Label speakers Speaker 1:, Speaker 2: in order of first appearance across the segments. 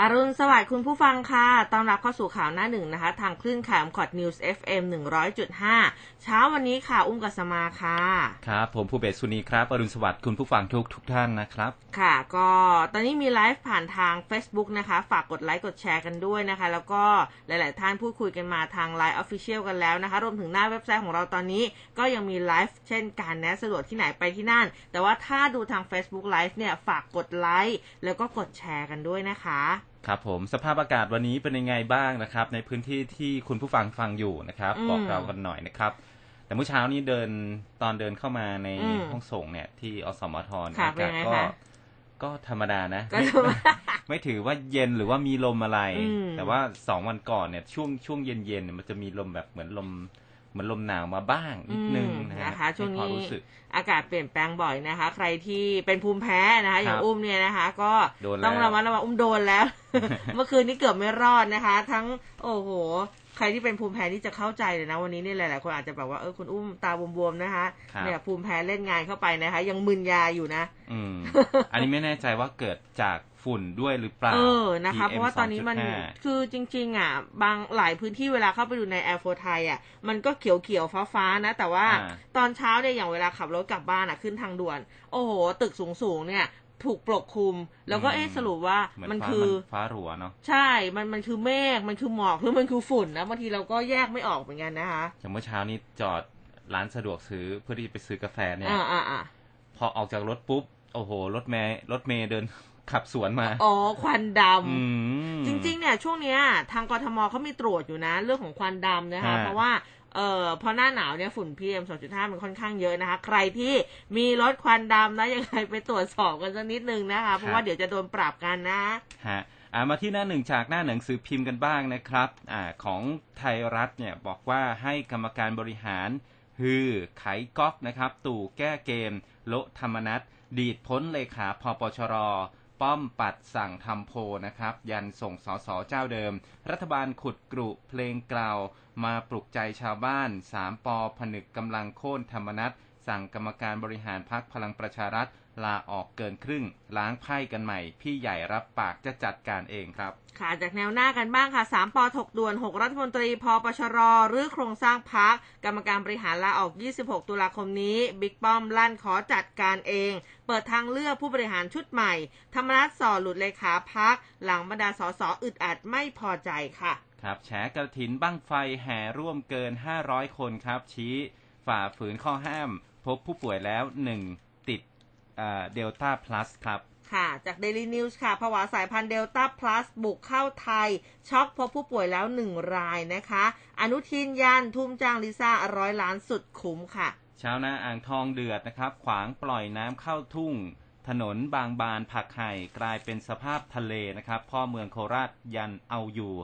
Speaker 1: อรุณสวัสดิ์คุณผู้ฟังค่ะต้อนรับเข้าสู่ข่าวหน้าหนึ่งนะคะ ทางคลื่นข่าวคอดนิวส์ FM 100.5 เช้าวันนี้ค่ะ อุ้มกัสมาค่ะ
Speaker 2: ครับ ผมภูเบศสุนีครับ อรุณสวัสดิ์คุณผู้ฟังทุกทุกท่านนะครับ
Speaker 1: ค่ะ ก็ตอนนี้มีไลฟ์ผ่านทาง Facebook นะคะ ฝากกดไลค์กดแชร์กันด้วยนะคะ แล้วก็หลาย ๆ ท่านพูดคุยกันมาทาง Line Official กันแล้วนะคะ รวมถึงหน้าเว็บไซต์ของเราตอนนี้ ก็ยังมีไลฟ์เช่นกันนะสะดวกที่ไหนไปที่นั่น แต่ว่าถ้าดูทาง Facebook Live เนี่ยฝากกดไลค์แล้วก็กดแชร์กันด้วยนะคะ
Speaker 2: ครับผมสภาพอากาศวันนี้เป็นยังไงบ้างนะครับ ในพื้นที่ที่คุณผู้ฟังฟังอยู่นะครับ
Speaker 1: อืม
Speaker 2: บอกเรากันหน่อยนะครับ แต่เมื่อเช้านี้เดินตอนเดินเข้ามาใน
Speaker 1: อืม
Speaker 2: ห้องส่งเนี่ยที่อสมทเนี่ย
Speaker 1: ค่ะ
Speaker 2: อากาศ
Speaker 1: เป็นไง
Speaker 2: ก็
Speaker 1: คะ
Speaker 2: ก็ธรรมดานะ
Speaker 1: ก็
Speaker 2: ไม่
Speaker 1: ถือว่า
Speaker 2: ไม่ถือว่าเย็นหรือว่ามีลมอะไร
Speaker 1: อืม
Speaker 2: แต่ว่าสองวันก่อนเนี่ยช่วงช่วงเย็นๆเนี่ยมันจะมีลมแบบเหมือนลม เหมือนลมหนาวมาบ้างนิดนึง
Speaker 1: อืม
Speaker 2: นะ
Speaker 1: นะคะช่วง
Speaker 2: ให้ความ
Speaker 1: นี้
Speaker 2: รู้สึก
Speaker 1: อากาศเปลี่ยนแปลงบ่อยนะคะ ใครที่เป็นภูมิแพ้นะคะ อย่าง
Speaker 2: ครับ
Speaker 1: อุ้มเนี่ยนะคะ ก็
Speaker 2: โดนแล้ว
Speaker 1: ต้องระมัดระวังอุ้มโดนแล้ว เมื่อคืนนี้เกือบไม่รอดนะคะ ทั้งโอ้โหใครที่เป็นภูมิแพ้นี่จะเข้าใจเลยนะวันนี้เนี่ยหลายๆคนอาจจะแบบว่าเออคุณอุ้มตาบวมๆนะคะ
Speaker 2: ครับ
Speaker 1: เนี่ยภูมิแพ้เล่นงานเข้าไปนะคะ ยังมึนยาอยู่นะ
Speaker 2: อืมอันนี้ไม่แน่ใจว่าเกิดจาก ฝุ่นด้วยหรือเปล่า
Speaker 1: เออนะคะ
Speaker 2: PM
Speaker 1: เพราะว่าตอนนี้มัน
Speaker 2: 2.5
Speaker 1: คือจริง ๆ อะ บางหลายพื้นที่เวลาเข้าไปดูในแอร์โฟไทยอะ มันก็เขียวเขียวฟ้าฟ้าๆนะ แต่ว่า
Speaker 2: อ่า
Speaker 1: ตอนเช้าเนี่ยอย่างเวลาขับรถกลับบ้านอะขึ้นทางด่วน โอ้โห ตึกสูงๆเนี่ยถูกปกคลุม แล้วก็เอ๊ะสรุปว่า
Speaker 2: เหมือน
Speaker 1: มัน
Speaker 2: ฟ้า
Speaker 1: คือ
Speaker 2: ฟ้าหลัวเนาะ
Speaker 1: ใช่ มันมันคือเมฆมันคือหมอกหรือมันคือฝุ่นนะบางทีเราก็แยกไม่ออกเหมือนกันนะคะ
Speaker 2: อย่างเมื่อเช้านี้จอดร้านสะดวกซื้อเพื่อที่จะไปซื้อกาแฟเนี่ย
Speaker 1: อ่าอ่าอ่า
Speaker 2: พอออกจากรถปุ๊บ โอ้โห รถเมย์รถเมย์เดิน ขับสวนมา
Speaker 1: อ๋อ ควันดำ
Speaker 2: อืม
Speaker 1: จริง ๆ เนี่ย ช่วงเนี้ย ทางกทมเขามีตรวจอยู่นะ เรื่องของควันดำนะคะ
Speaker 2: ฮะ
Speaker 1: เพราะว่าเอ่อพอหน้าหนาวเนี่ยฝุ่น PM 2.5 มันค่อนข้างเยอะนะคะ ใครที่มีรถควันดำนะยังไงไปตรวจสอบกันสักนิดนึงนะคะ เพราะว่าเดี๋ยวจะโดนปรับกันนะ
Speaker 2: ฮะอ่ามาที่หน้าหนึ่งจากหน้าหนังสือพิมพ์กันบ้างนะครับอ่าของไทยรัฐเนี่ยบอกว่าให้กรรมการบริหารฮือไขก๊อกนะครับ ตู่แก้เกม โละธรรมนัตดีดพ้นเลขาพปชร ป้อมปัดสั่งทำโพนะครับ ยันส่งสอสอเจ้าเดิม รัฐบาลขุดกรุเพลงกล่าว มาปลุกใจชาวบ้านสามปอผนึกกำลังโค่นธรรมนัตสั่งกรรมการบริหารพักพลังประชารัฐ ลาออกเกินครึ่ง ล้างไพ่กันใหม่ พี่ใหญ่รับปากจะจัดการเองครับ
Speaker 1: ค่ะจากแนวหน้ากันบ้างค่ะ 3ปอถกด่วน 6 รัฐมนตรีพปชรหรือโครงสร้างพักกรรมการบริหารลาออก 26 ตุลาคมนี้บิ๊กป้อมลั่นขอจัดการเอง เปิดทางเลือกผู้บริหารชุดใหม่ ธรรมนัฐส่อหลุดเลขาพักหลังบรรดาสสอึดอัดไม่พอใจค่ะ
Speaker 2: ครับแฉกระถินบั้งไฟแห่ร่วมเกิน 500 คนครับชี้ ฝ่าฝืนข้อห้าม พบผู้ป่วยแล้ว1ติด เดลต้าพลัสครับ
Speaker 1: ค่ะจาก Daily News ค่ะภาวะสายพันธุ์เดลต้าพลัสบุกเข้าไทย ช็อกพบผู้ป่วยแล้วหนึ่งรายนะคะ อนุทินยันทุ่มจ้างลิซ่าร้อยล้านสุดคุ้มค่ะ
Speaker 2: ชาวนาอ่างทองเดือดนะครับ ขวางปล่อยน้ำเข้าทุ่ง ถนนบางบานผักไห่กลายเป็นสภาพทะเลนะครับ พ่อเมืองโคราชยันเอาอยู่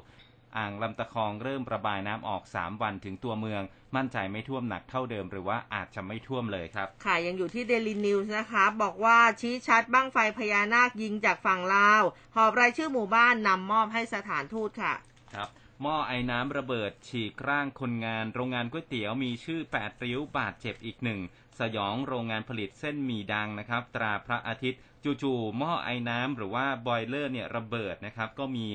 Speaker 2: อ่างลำตะคองเริ่มระบายน้ำออก 3 วันถึงตัวเมือง มั่นใจไม่ท่วมหนักเท่าเดิม หรือว่าอาจจะไม่ท่วมเลยครับ
Speaker 1: ค่ะยังอยู่ที่ Daily News นะคะ บอกว่าชี้ชัดบั้งไฟพญานาคยิงจากฝั่งลาว หอบรายชื่อหมู่บ้านนำมอบให้สถานทูตค่ะ
Speaker 2: ครับหม้อไอ้น้ำระเบิดฉีกร่างคนงาน โรงงานก๋วยเตี๋ยวมีชื่อแปดริ้วบาดเจ็บอีกหนึ่งสยองโรงงานผลิตเส้นหมี่ดังนะครับ ตราพระอาทิตย์ จู่ๆหม้อไอ้น้ำหรือว่าบอยเลอร์เนี่ยระเบิดนะครับ ก็มี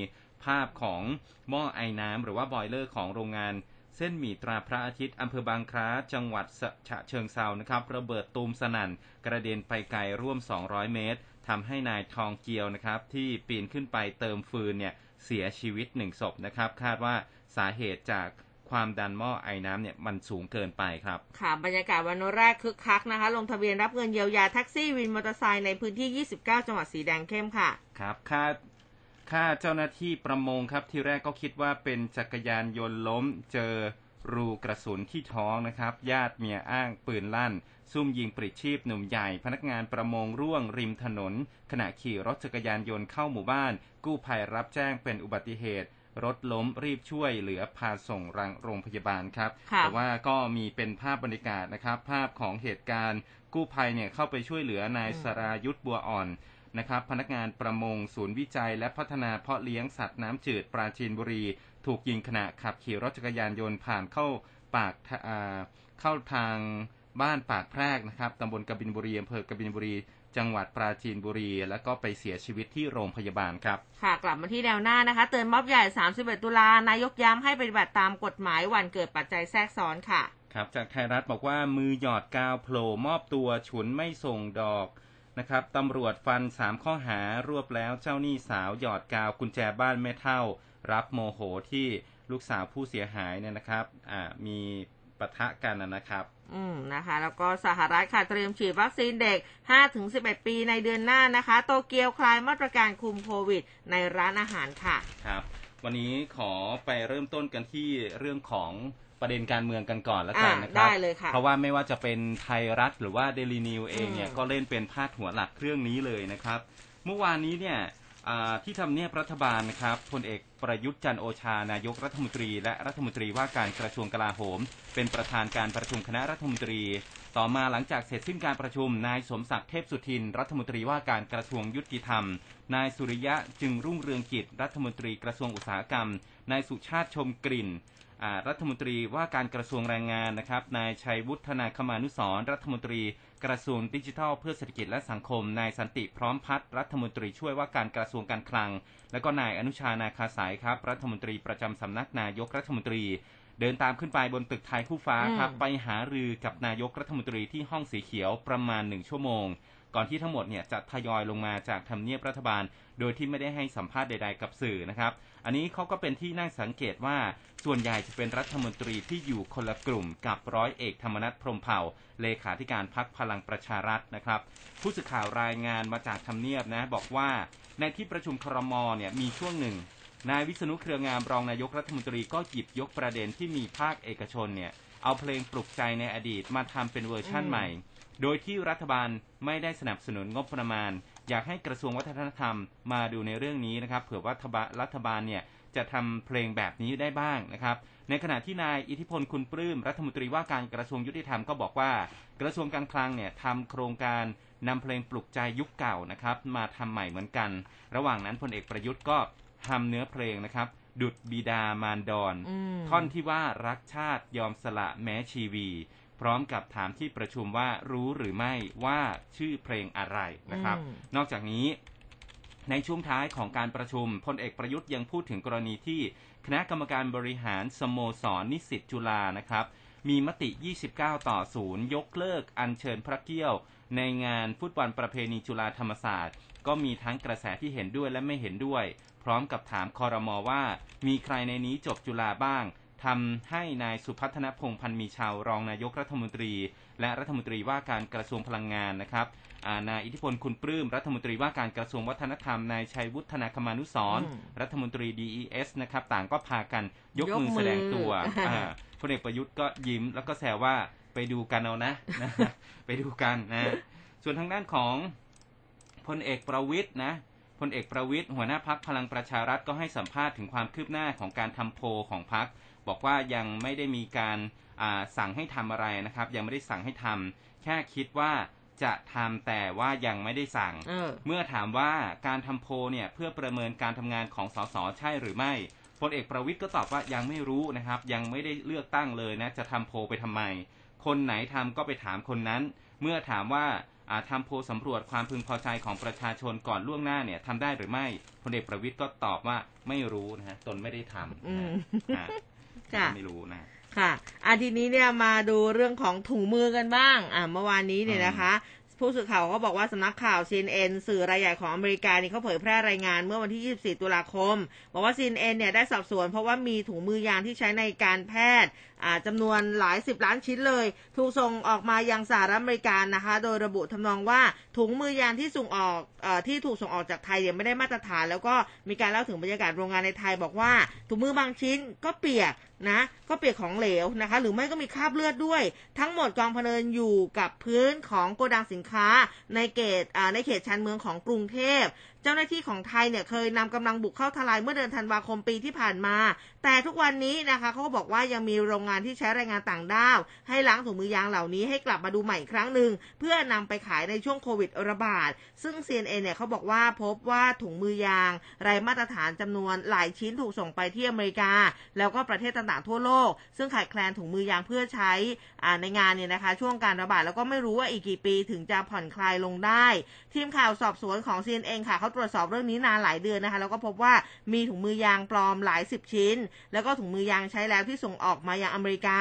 Speaker 2: ภาพของหม้อไอ้น้ำหรือว่า boiler ของโรงงาน เส้นหมี่ตราพระอาทิตย์อำเภอบางคล้าจังหวัดฉะเชิงเซานะครับ ระเบิดตูมสนั่น กระเด็นไปไกลร่วม 200 เมตรทำให้นายทองเกียวนะครับ ที่ปีนขึ้นไปเติมฟืนเนี่ยเสียชีวิตหนึ่งศพนะครับ คาดว่าสาเหตุจากความดันหม้อไอ้น้ำเนี่ยมันสูงเกินไปครับ
Speaker 1: ค่ะ บรรยากาศวันแรกคึกคักนะคะ ลงทะเบียนรับเงินเยียวยาแท็กซี่วินมอเตอร์ไซค์ในพื้นที่ 29 จังหวัดสีแดงเข้มค่ะ
Speaker 2: ครับค่า ค่าเจ้าหน้าที่ประมงครับ ที่แรกก็คิดว่าเป็นจักรยานยนต์ล้มเจอรูกระสุนที่ท้องนะครับ ญาติเมียอ้างปืนลั่น ซุ่มยิงปลิดชีพหนุ่มใหญ่ พนักงานประมงร่วงริมถนน ขณะขี่รถจักรยานยนต์เข้าหมู่บ้าน กู้ภัยรับแจ้งเป็นอุบัติเหตุ รถล้มรีบช่วยเหลือพาส่งรังโรงพยาบาลครับ
Speaker 1: ค่ะ
Speaker 2: แต่ว่าก็มีเป็นภาพบรรยากาศนะครับ ภาพของเหตุการณ์ กู้ภัยเนี่ยเข้าไปช่วยเหลือนายสรายุทธบัวอ่อน นะครับ พนักงานประมงศูนย์วิจัย และพัฒนาเพาะเลี้ยงสัตว์น้ำจืดปราจีนบุรี ถูกยิงขณะขับขี่รถจักรยานยนต์ผ่านเข้าปากทะอ่าเข้าทางบ้านปากแพรกนะครับตำบลกบินบุรีอำเภอกบินบุรี จังหวัดปราจีนบุรี แล้วก็ไปเสียชีวิตที่โรงพยาบาลครับ
Speaker 1: ค่ะ กลับมาที่แนวหน้านะคะ เตือนม็อบใหญ่ 31 ตุลานายกย้ำให้ปฏิบัติตามกฎหมายวันเกิดปัจจัยแทรกซ้อนค่ะ
Speaker 2: ครับ จากไทยรัฐบอกว่ามือหยอดกาวโผล่มอบตัวฉุนไม่ส่งดอก นะครับตำรวจฟัน 3 ข้อหารวบแล้วเจ้าหนี้สาวหยอดกาวกุญแจบ้านแม่เท่า รับโมโหที่ลูกสาวผู้เสียหายเนี่ยนะครับอ่ามีปะทะกันนะนะครับ
Speaker 1: อืมนะคะ แล้วก็สหรัฐค่ะเตรียมฉีดวัคซีนเด็ก 5-11 ปีในเดือนหน้านะคะ โตเกียวคลายมาตรการคุมโควิด ในร้านอาหารค่ะ
Speaker 2: ครับ วันนี้ขอไปเริ่มต้นกันที่เรื่องของ ประเด็นการเมืองกันก่อนแล้วกัน
Speaker 1: อ่า
Speaker 2: นะครับ
Speaker 1: ได้เลยค่ะ
Speaker 2: เพราะว่าไม่ว่าจะเป็นไทยรัฐหรือว่าเดลีนิวเองเนี่ย
Speaker 1: อืม
Speaker 2: ก็เล่นเป็นพาดหัวหลักเรื่องนี้เลยนะครับ เมื่อวานนี้เนี่ยอ่าที่ทำเนียบรัฐบาลนะครับพลเอกประยุทธ์จันทร์โอชานายกรัฐมนตรี และรัฐมนตรีว่าการกระทรวงกลาโหม เป็นประธานการประชุมคณะรัฐมนตรี ต่อมาหลังจากเสร็จสิ้นการประชุมนายสมศักดิ์เทพสุทิน รัฐมนตรีว่าการกระทรวงยุติธรรม นายสุริยะจึงรุ่งเรืองกิจรัฐมนตรีกระทรวงอุตสาหกรรมนายสุชาติชมกลิ่นอ่า รัฐมนตรีว่าการกระทรวงแรงงานนะครับ นายชัยวุฒนาคมานุสรรัฐมนตรีกระทรวงดิจิทัลเพื่อเศรษฐกิจและสังคม นายสันติพร้อมพัฒน์รัฐมนตรีช่วยว่าการกระทรวงการคลัง และก็นายอนุชานาคาสายครับ รัฐมนตรีประจำสำนักนายกรัฐมนตรี เดินตามขึ้นไปบนตึกไทยคู่ฟ้าครับไปหารือกับนายกรัฐมนตรีที่ห้องสีเขียวประมาณหนึ่งชั่วโมง ก่อนที่ทั้งหมดเนี่ยจะทยอยลงมาจากทำเนียบรัฐบาล โดยที่ไม่ได้ให้สัมภาษณ์ใด ๆ กับสื่อนะครับ อันนี้เขาก็เป็นที่น่าสังเกตว่า ส่วนใหญ่จะเป็นรัฐมนตรีที่อยู่คนละกลุ่มกับร้อยเอกธรรมนัฐพรมเผ่า เลขาธิการพักพลังประชารัฐนะครับ ผู้สื่อข่าวรายงานมาจากทำเนียบนะบอกว่าในที่ประชุมครมเนี่ยมีช่วงหนึ่ง นายวิษณุเครืองามรองนายกรัฐมนตรีก็หยิบยกประเด็นที่มีภาคเอกชนเนี่ยเอาเพลงปลุกใจในอดีตมาทำเป็นเวอร์ชั่นใหม่ โดยที่รัฐบาลไม่ได้สนับสนุนงบประมาณ อยากให้กระทรวงวัฒนธรรมมาดูในเรื่องนี้นะครับเผื่อว่ารัฐบาลเนี่ย จะทำเพลงแบบนี้ได้บ้างนะครับ ในขณะที่นายอิทธิพลคุณปลื้มรัฐมนตรีว่าการกระทรวงยุติธรรมก็บอกว่า กระทรวงการคลังเนี่ยทำโครงการนำเพลงปลุกใจยุคเก่านะครับ มาทำใหม่เหมือนกัน ระหว่างนั้นพลเอกประยุทธ์ก็ทำเนื้อเพลงนะครับ ดุดบิดามารดอน
Speaker 1: อืม
Speaker 2: ท่อนที่ว่ารักชาติยอมสละแม้ชีวี พร้อมกับถามที่ประชุมว่ารู้หรือไม่ว่าชื่อเพลงอะไรนะครับ
Speaker 1: อืม
Speaker 2: นอกจากนี้ ในช่วงท้ายของการประชุมพลเอกประยุทธ์ยังพูดถึงกรณีที่คณะกรรมการบริหารสโมสรนิสิตจุฬานะครับ มีมติ 29 ต่อ 0 ยกเลิกอัญเชิญพระเกี้ยว ในงานฟุตบอลประเพณีจุฬาธรรมศาสตร์ ก็มีทั้งกระแสที่เห็นด้วยและไม่เห็นด้วย พร้อมกับถามคอรมอว่า มีใครในนี้จบจุฬาบ้างทำให้นายสุพัฒนพงษ์พันธ์มีชาวรองนายกรัฐมนตรี และรัฐมนตรีว่าการกระทรวงพลังงานนะครับ นายอิทธิพลคุณปลื้มรัฐมนตรีว่าการกระทรวงวัฒนธรรมนายชัยวุฒนาคมานุสรณ์
Speaker 1: อืม
Speaker 2: รัฐมนตรี DES นะครับต่างก็พากันยก
Speaker 1: ยก
Speaker 2: มือ
Speaker 1: มือ
Speaker 2: แสดงตัวอ่าพลเอกประยุทธ์ก็ยิ้มแล้วก็แซวว่าไปดูกันเอานะนะไปดูกันนะส่วนทางด้านของพลเอกประวิทย์นะพลเอกประวิทย์หัวหน้าพักพลังประชารัฐก็ให้สัมภาษณ์ถึงความคืบหน้าของการทำโพลของพักบอกว่ายังไม่ได้มีการอ่าสั่งให้ทำอะไรนะครับ ยังไม่ได้สั่งให้ทำแค่คิดว่า จะทำแต่ว่ายังไม่ได้สั่ง
Speaker 1: เออ
Speaker 2: เมื่อถามว่าการทำโพลเนี่ยเพื่อประเมินการทำงานของสสใช่หรือไม่พลเอกประวิทย์ก็ตอบว่ายังไม่รู้นะครับ ยังไม่ได้เลือกตั้งเลยนะ จะทำโพลไปทำไม คนไหนทำก็ไปถามคนนั้น เมื่อถามว่าอ่าทำโพลสำรวจความพึงพอใจของประชาชนก่อนล่วงหน้าเนี่ยทำได้หรือไม่พลเอกประวิทย์ก็ตอบว่าไม่รู้นะฮะตนไม่ได้ทำ
Speaker 1: อื
Speaker 2: นะ
Speaker 1: ม
Speaker 2: ฮะ
Speaker 1: ค่ะ
Speaker 2: ไม่รู้นะ
Speaker 1: ค่ะอาทีนี้เนี่ยมาดูเรื่องของถุงมือกันบ้าง อ่าเมื่อวานนี้เนี่ยนะคะ ผู้สื่อข่าวก็บอกว่าสำนักข่าว CNN สื่อรายใหญ่ของอเมริกานี่เขาเผยแพร่รายงานเมื่อวันที่ 24 ตุลาคม บอกว่า CNN เนี่ยได้สอบสวนเพราะว่ามีถุงมือยางที่ใช้ในการแพทย์อ่าจำนวนหลายสิบล้านชิ้นเลย ถูกส่งออกมายังสหรัฐอเมริกานะคะ โดยระบุทำนองว่าถุงมือยางที่ส่งออกอที่ถูกส่งออกจากไทยเนี่ยไม่ได้มาตรฐาน แล้วก็มีการเล่าถึงบรรยากาศโรงงานในไทยบอกว่าถุงมือบางชิ้นก็เปียก นะก็เปียกของเหลวนะคะ หรือไม่ก็มีคราบเลือดด้วย ทั้งหมดกองพเนินอยู่กับพื้นของโกดังสินค้า ในเขตในเขตชานเมืองของกรุงเทพ จ้าจ้าหน้าที่ของไทยเนี่ยเคยนำกำลังบุกเข้าทลายเมื่อเดือนธันวาคมปีที่ผ่านมา แต่ทุกวันนี้นะคะเขาก็บอกว่ายังมีโรงงานที่ใช้แรงงานต่างด้าว ให้ล้างถุงมือยางเหล่านี้ให้กลับมาดูใหม่อีกครั้งหนึ่งเพื่อนำไปขายในช่วงโควิดระบาด ซึ่ง CNN เนี่ยเขาบอกว่าพบว่าถุงมือยางไรมาตรฐานจำนวนหลายชิ้นถูกส่งไปที่อเมริกา แล้วก็ประเทศต่างๆทั่วโลก ซึ่งขาดแคลนถุงมือยางเพื่อใช้ในงานเนี่ยนะคะ ช่วงการระบาดแล้วก็ไม่รู้ว่าอีกกี่ปีถึงจะผ่อนคลายลงได้ทีมข่าวสอบสวนของ CNN ค่ะเขาตรวจสอบเรื่องนี้นานหลายเดือนนะคะ แล้วก็พบว่ามีถุงมือยางปลอมหลายสิบชิ้น แล้วก็ถุงมือยางใช้แล้วที่ส่งออกมายังอเมริกา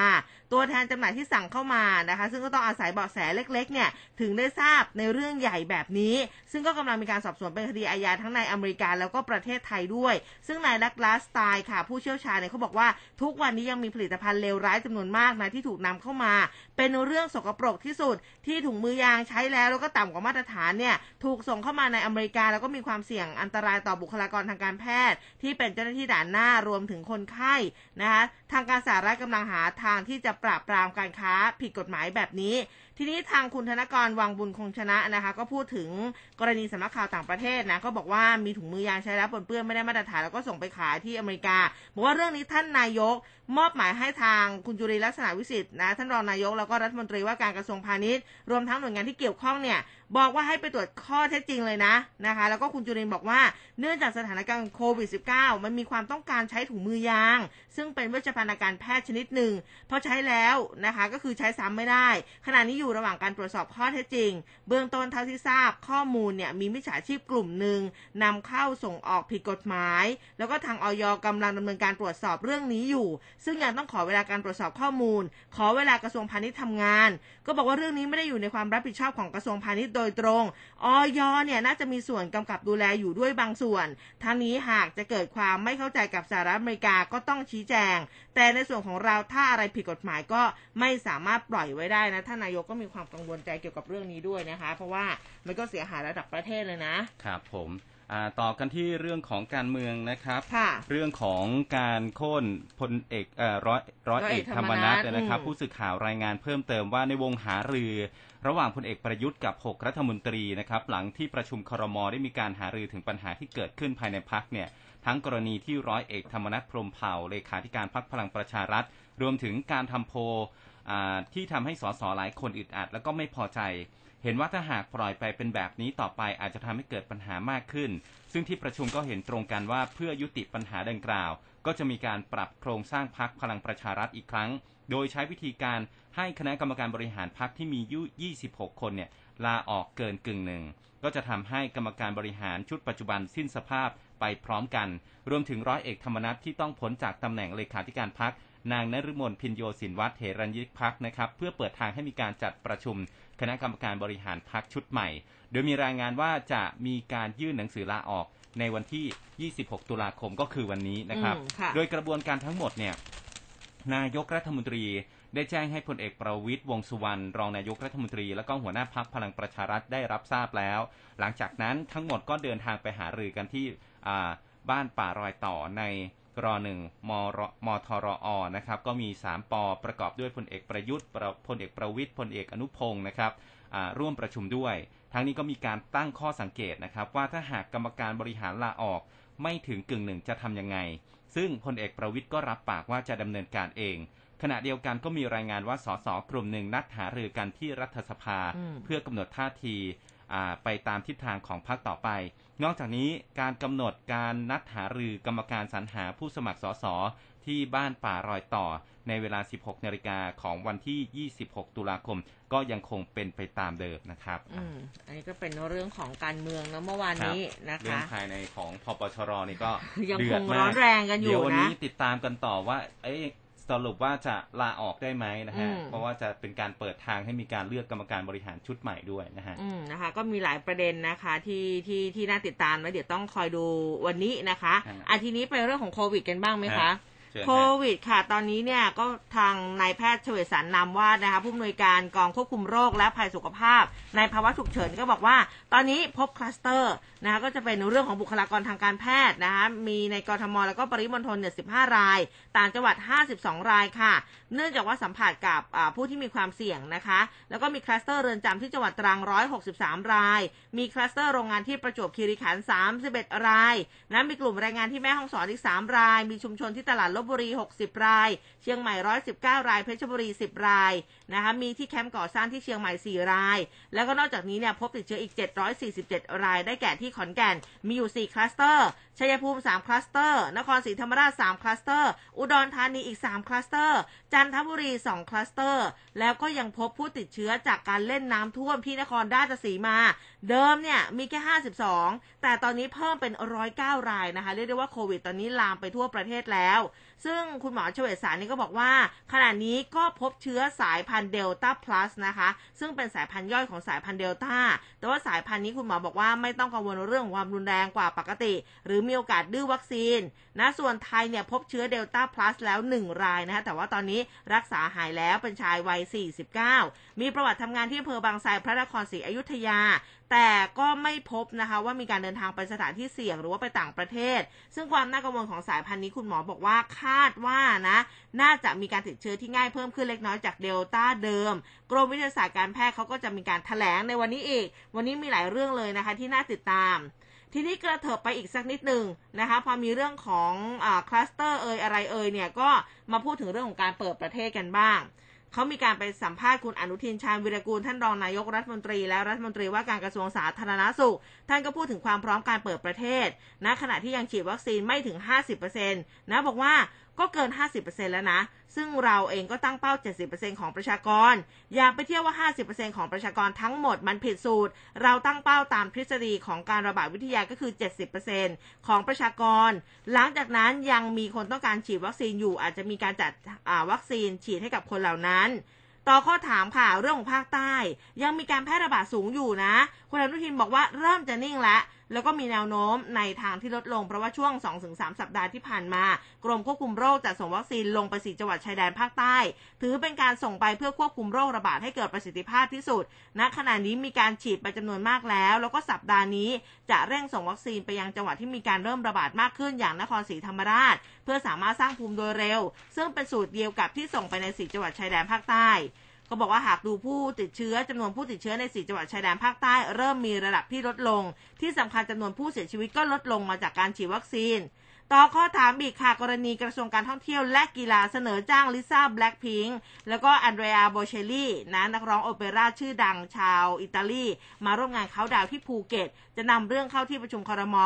Speaker 1: ตัวแทนจำหน่ายที่สั่งเข้ามานะคะ ซึ่งก็ต้องอาศัยเบาะแสเล็กๆเนี่ยถึงได้ทราบในเรื่องใหญ่แบบนี้ ซึ่งก็กำลังมีการสอบสวนเป็นคดีอาญาทั้งในอเมริกาแล้วก็ประเทศไทยด้วย ซึ่งนายดักลาสไตล์ค่ะ ผู้เชี่ยวชาญเนี่ยเขาบอกว่าทุกวันนี้ยังมีผลิตภัณฑ์เลวร้ายจำนวนมากนะที่ถูกนำเข้ามา เป็นเรื่องสกปรกที่สุดที่ถุงมือยางใช้แล้วแล้วก็ต่ำกว่ามาตรฐานเนี่ยถูกส่งเข้ามาในอเมริกา แล้วก็มีความเสี่ยงอันตรายต่อบุคลากรทางการแพทย์ ที่เป็นเจ้าหน้าที่ด่านหน้ารวมถึงคนไข้นะคะทางการสหรัฐกำลังหาทางที่จะปราบปรามการค้าผิดกฎหมายแบบนี้ ทีนี้ทางคุณธนกรวังบุญคงชนะนะคะ ก็พูดถึงกรณีสำนักข่าวต่างประเทศนะก็บอกว่ามีถุงมือยางใช้แล้วปนเปื้อนไม่ได้มาตรฐานแล้วก็ส่งไปขายที่อเมริกาบอกว่าเรื่องนี้ท่านนายก มอบหมายให้ทางคุณจุริลักษณะวิสิทธิ์นะท่านรองนายกแล้วก็รัฐมนตรีว่าการกระทรวงพาณิชย์รวมทั้งหน่วยงานที่เกี่ยวข้องเนี่ยบอกว่าให้ไปตรวจข้อเท็จจริงเลยนะนะคะ แล้วก็คุณจุรินบอกว่าเนื่องจากสถานการณ์โควิด -19 มันมีความต้องการใช้ถุงมือยาง ซึ่งเป็นเวชภัณฑ์การแพทย์ชนิดหนึ่งพอใช้แล้วนะคะก็คือใช้ซ้ำไม่ได้ ขณะนี้อยู่ระหว่างการตรวจสอบข้อเท็จจริง เบื้องต้นเท่าที่ทราบข้อมูลเนี่ยมีมิจฉาชีพกลุ่มหนึ่งนำเข้าส่งออกผิดกฎหมาย แล้วก็ทางออยกำลังดำเนินการตรวจสอบเรื่องนี้อยู่ซึ่งยังต้องขอเวลาการตรวจสอบข้อมูล ขอเวลากระทรวงพาณิชย์ทำงาน ก็บอกว่าเรื่องนี้ไม่ได้อยู่ในความรับผิดชอบของกระทรวงพาณิชย์โดยตรงออยเนี่ยน่าจะมีส่วนกำกับดูแลอยู่ด้วยบางส่วนทั้งนี้หากจะเกิดความไม่เข้าใจกับสหรัฐอเมริกาก็ต้องชี้แจง แต่ในส่วนของเราถ้าอะไรผิดกฎหมายก็ไม่สามารถปล่อยไว้ได้นะท่านนายกก็มีความกังวลใจเกี่ยวกับเรื่องนี้ด้วยนะคะ เพราะว่ามันก็เสียหายระดับประเทศเลยนะ
Speaker 2: ครับผม ต่อกันที่เรื่องของการเมืองนะครับ
Speaker 1: ค่ะ
Speaker 2: เรื่องของการโค่นพลเอกเอ่อร้อยร้อย
Speaker 1: ร้อย
Speaker 2: เอ
Speaker 1: เอกก
Speaker 2: ธรรมนัฐ
Speaker 1: ธรรมนัส
Speaker 2: นะครับ
Speaker 1: อืม
Speaker 2: ผู้สื่อข่าวรายงานเพิ่มเติมว่าในวงหารือ ระหว่างพลเอกประยุทธ์กับ 6 รัฐมนตรีนะครับ หลังที่ประชุมครมได้มีการหารือถึงปัญหาที่เกิดขึ้นภายในพักเนี่ย ทั้งกรณีที่ร้อยเอกธรรมนัฐพรหมเผ่าเลขาธิการพักพลังประชารัฐ รวมถึงการทำโพลอ่าที่ทำให้สสหลายคนอึดอัด แล้วก็ไม่พอใจ เห็นว่าถ้าหากปล่อยไปเป็นแบบนี้ต่อไปอาจจะทำให้เกิดปัญหามากขึ้น ซึ่งที่ประชุมก็เห็นตรงกันว่าเพื่อยุติปัญหาดังกล่าว ก็จะมีการปรับโครงสร้างพักพลังประชารัฐอีกครั้ง โดยใช้วิธีการให้คณะกรรมการบริหารพักที่มีอายุ26 คนเนี่ยลาออกเกินกึ่งหนึ่ง ก็จะทำให้กรรมการบริหารชุดปัจจุบันสิ้นสภาพไปพร้อมกัน รวมถึงร้อยเอกธรรมนัฐที่ต้องพ้นจากตำแหน่งเลขาธิการพักนางนฤมลพินโยสินวัฒน์เถรัญยิกพักนะครับ เพื่อเปิดทางให้มีการจัดประชุม คณะกรรมการบริหารพักชุดใหม่ โดยมีรายงานว่าจะมีการยื่นหนังสือลาออกในวันที่ 26 ตุลาคมก็คือวันนี้นะครับ
Speaker 1: อืมค่ะ
Speaker 2: โดยกระบวนการทั้งหมดเนี่ย นายกรัฐมนตรีได้แจ้งให้พลเอกประวิตยวงษ์สุวรรณรองนายกรัฐมนตรี และก็หัวหน้าพักพลังประชารัฐได้รับทราบแล้ว หลังจากนั้นทั้งหมดก็เดินทางไปหารือกันที่อ่าบ้านป่ารอยต่อใน รหนึ่งมรมทรอนะครับ ก็มี 3ปอประกอบด้วยพลเอกประยุทธ์ประพลเอกประวิตยพลเอกอนุพงศ์นะครับอ่าร่วมประชุมด้วย ทั้งนี้ก็มีการตั้งข้อสังเกตนะครับ ว่าถ้าหากกรรมการบริหารลาออกไม่ถึงกึ่งหนึ่งจะทำยังไง ซึ่งพลเอกประวิทย์ก็รับปากว่าจะดำเนินการเอง ขณะเดียวกันก็มีรายงานว่าสสกลุ่มหนึ่งนัดหารือกันที่รัฐสภา
Speaker 1: อืม
Speaker 2: เพื่อกำหนดท่าทีอ่าไปตามทิศทางของพรรคต่อไป นอกจากนี้การกำหนดการนัดหารือกรรมการสรรหาผู้สมัครสสที่บ้านป่ารอยต่อในเวลา 16 นาฬิกาของวันที่ 26 ตุลาคม ก็ยังคงเป็นไปตามเดิมนะครับ
Speaker 1: อืมอันนี้ก็เป็นเรื่องของการเมืองนะเมื่อวานนี้นะ
Speaker 2: เรื่อง
Speaker 1: คะ
Speaker 2: ภายในของพปชรนี่ก็
Speaker 1: ยัง
Speaker 2: เดื
Speaker 1: ค
Speaker 2: อด
Speaker 1: ง
Speaker 2: มาก
Speaker 1: ร้อนแรงกันอยู่
Speaker 2: เดี๋ยววัน
Speaker 1: นะ
Speaker 2: นี้ติดตามกันต่อว่า เอ๊ะ สรุปว่าจะลาออกได้ไหมนะฮะ
Speaker 1: อืม
Speaker 2: เพราะว่าจะเป็นการเปิดทางให้มีการเลือกกรรมการบริหารชุดใหม่ด้วยนะฮะ
Speaker 1: อืมนะคะ ก็มีหลายประเด็นนะคะที่ที่ที่น่าติดตามแล้วเดี๋ยวต้องคอยดูวันนี้นะคะ
Speaker 2: อ่า
Speaker 1: อะทีนี้ไปเรื่องของโควิดกันบ้างไหมคะ
Speaker 2: ฮะเชิญชิญ
Speaker 1: โควิดฮะค่ะ ตอนนี้เนี่ยก็ทางนายแพทย์เฉวตสรรนามวาทนะคะผู้อำนวยการกองควบคุมโรคและภัยสุขภาพ ในภาวะฉุกเฉินก็บอกว่า ตอนนี้พบคลัสเตอร์นะคะก็จะเป็นเรื่องของบุคลากรทางการแพทย์นะคะมีในกรทมแล้วก็ปริมณฑลเนี่ย15 ราย ต่างจังหวัด 52 รายค่ะ เนื่องจากว่าสัมผัสกับผู้ที่มีความเสี่ยงนะคะ แล้วก็มีคลัสเตอร์เรือนจำที่จังหวัดตรัง 163 ราย มีคลัสเตอร์โรงงานที่ประจวบคีรีขันธ์31 รายนะมีกลุ่มแรงงานที่แม่ฮ่องสอนอีก 3 ราย มีชุมชนที่ตลาดลพบุรี 60 ราย เชียงใหม่ 119 ราย เพชรบุรี 10 รายนะคะมีที่แคมป์ก่อสร้างที่เชียงใหม่ 4 ราย แล้วก็นอกจากนี้เนี่ยพบติดเชื้ออีก 747 ราย ได้แก่ที่ขอนแก่นมีอยู่ 4 คลัสเตอร์ ชัยภูมิ 3 คลัสเตอร์ นครศรีธรรมราช 3 คลัสเตอร์ อุดรธานีอีก 3 คลัสเตอร์ จันทบุรี 2 คลัสเตอร์ แล้วก็ยังพบผู้ติดเชื้อจากการเล่นน้ำท่วมที่นครราชสีมา เดิมเนี่ยมีแค่ 52 แต่ตอนนี้เพิ่มเป็น 109 รายนะคะ เรียกได้ว่าโควิดตอนนี้ลามไปทั่วประเทศแล้ว ซึ่งคุณหมอเฉวศสารนี่ก็บอกว่า ขณะนี้ก็พบเชื้อสายพันธุ์เดลต้าพลัสนะคะ ซึ่งเป็นสายพันธุ์ย่อยของสายพันธุ์เดลต้า แต่ว่าสายพันธุ์นี้คุณหมอบอกว่าไม่ต้องกังวลเรื่องของความรุนแรงกว่าปกติ หรือมีโอกาสดื้อวัคซีนนะส่วนไทยเนี่ยพบเชื้อเดลต้าพลัสแล้ว 1 รายนะคะแต่ว่าตอนนี้รักษาหายแล้วเป็นชายวัย 49 มีประวัติทำงานที่อำเภอบางไทรพระนครศรีอยุธยา แต่ก็ไม่พบนะคะว่ามีการเดินทางไปสถานที่เสี่ยงหรือว่าไปต่างประเทศ ซึ่งความน่ากังวลของสายพันธุ์นี้คุณหมอบอกว่าคาดว่านะน่าจะมีการติดเชื้อที่ง่ายเพิ่มขึ้นเล็กน้อยจากเดลต้าเดิม กรมวิทยาศาสตร์การแพทย์เขาก็จะมีการแถลงในวันนี้อีก วันนี้มีหลายเรื่องเลยนะคะที่น่าติดตามทีนี้กระเถิบไปอีกสักนิดหนึ่งนะคะพอมีเรื่องของอคลัสเตอร์เอยอะไรเอยเนี่ยก็มาพูดถึงเรื่องของการเปิดประเทศกันบ้าง เขามีการไปสัมภาษณ์คุณอนุทินชาญวีรกูลท่านรองนายกรัฐมนตรีและรัฐมนตรีว่าการกระทรวงสาธารณสุข ท่านก็พูดถึงความพร้อมการเปิดประเทศณขณะที่ยังฉีดวัคซีนไม่ถึง 50%นะบอกว่า ก็เกิน 50%แล้วนะ ซึ่งเราเองก็ตั้งเป้า 70%ของประชากร อย่าไปเทียบว่า 50%ของประชากรทั้งหมดมันผิดสูตร เราตั้งเป้าตามทฤษฎีของการระบาดวิทยาก็คือ 70%ของประชากร หลังจากนั้นยังมีคนต้องการฉีดวัคซีนอยู่ อาจจะมีการจัดวัคซีนฉีดให้กับคนเหล่านั้นต่อข้อถามค่ะเรื่องของภาคใต้ ยังมีการแพร่ระบาดสูงอยู่นะ คุณอนุทินบอกว่าเริ่มจะนิ่งแล้ว แล้วก็มีแนวโน้มในทางที่ลดลงเพราะว่าช่วง 2-3 สัปดาห์ที่ผ่านมา กรมควบคุมโรคจัดส่งวัคซีนลงไปสีจังหวัดชายแดนภาคใต้ ถือเป็นการส่งไปเพื่อควบคุมโรคระบาดให้เกิดประสิทธิภาพที่สุด ณ ขณะนี้มีการฉีดไปจำนวนมากแล้ว แล้วก็สัปดาห์นี้จะเร่งส่งวัคซีนไปยังจังหวัดที่มีการเริ่มระบาดมากขึ้นอย่างนครศรีธรรมราช เพื่อสามารถสร้างภูมิโดยเร็ว ซึ่งเป็นสูตรเดียวกับที่ส่งไปในสีจังหวัดชายแดนภาคใต้ ก็บอกว่าหากดูผู้ติดเชื้อจำนวนผู้ติดเชื้อในสี่จังหวัดชายแดนภาคใต้เริ่มมีระดับที่ลดลง ที่สำคัญจำนวนผู้เสียชีวิตก็ลดลงมาจากการฉีดวัคซีน ต่อข้อถามอีกค่ะกรณีกระทรวงการท่องเที่ยวและกีฬาเสนอจ้างลิซ่าแบล็กพิงแล้วก็อันเดรียโบเชลลีนะนักร้องโอเปร่าชื่อดังชาวอิตาลี มาร่วมงานเขาดาวที่ภูเก็ต จะนำเรื่องเข้าที่ประชุมคอรมอ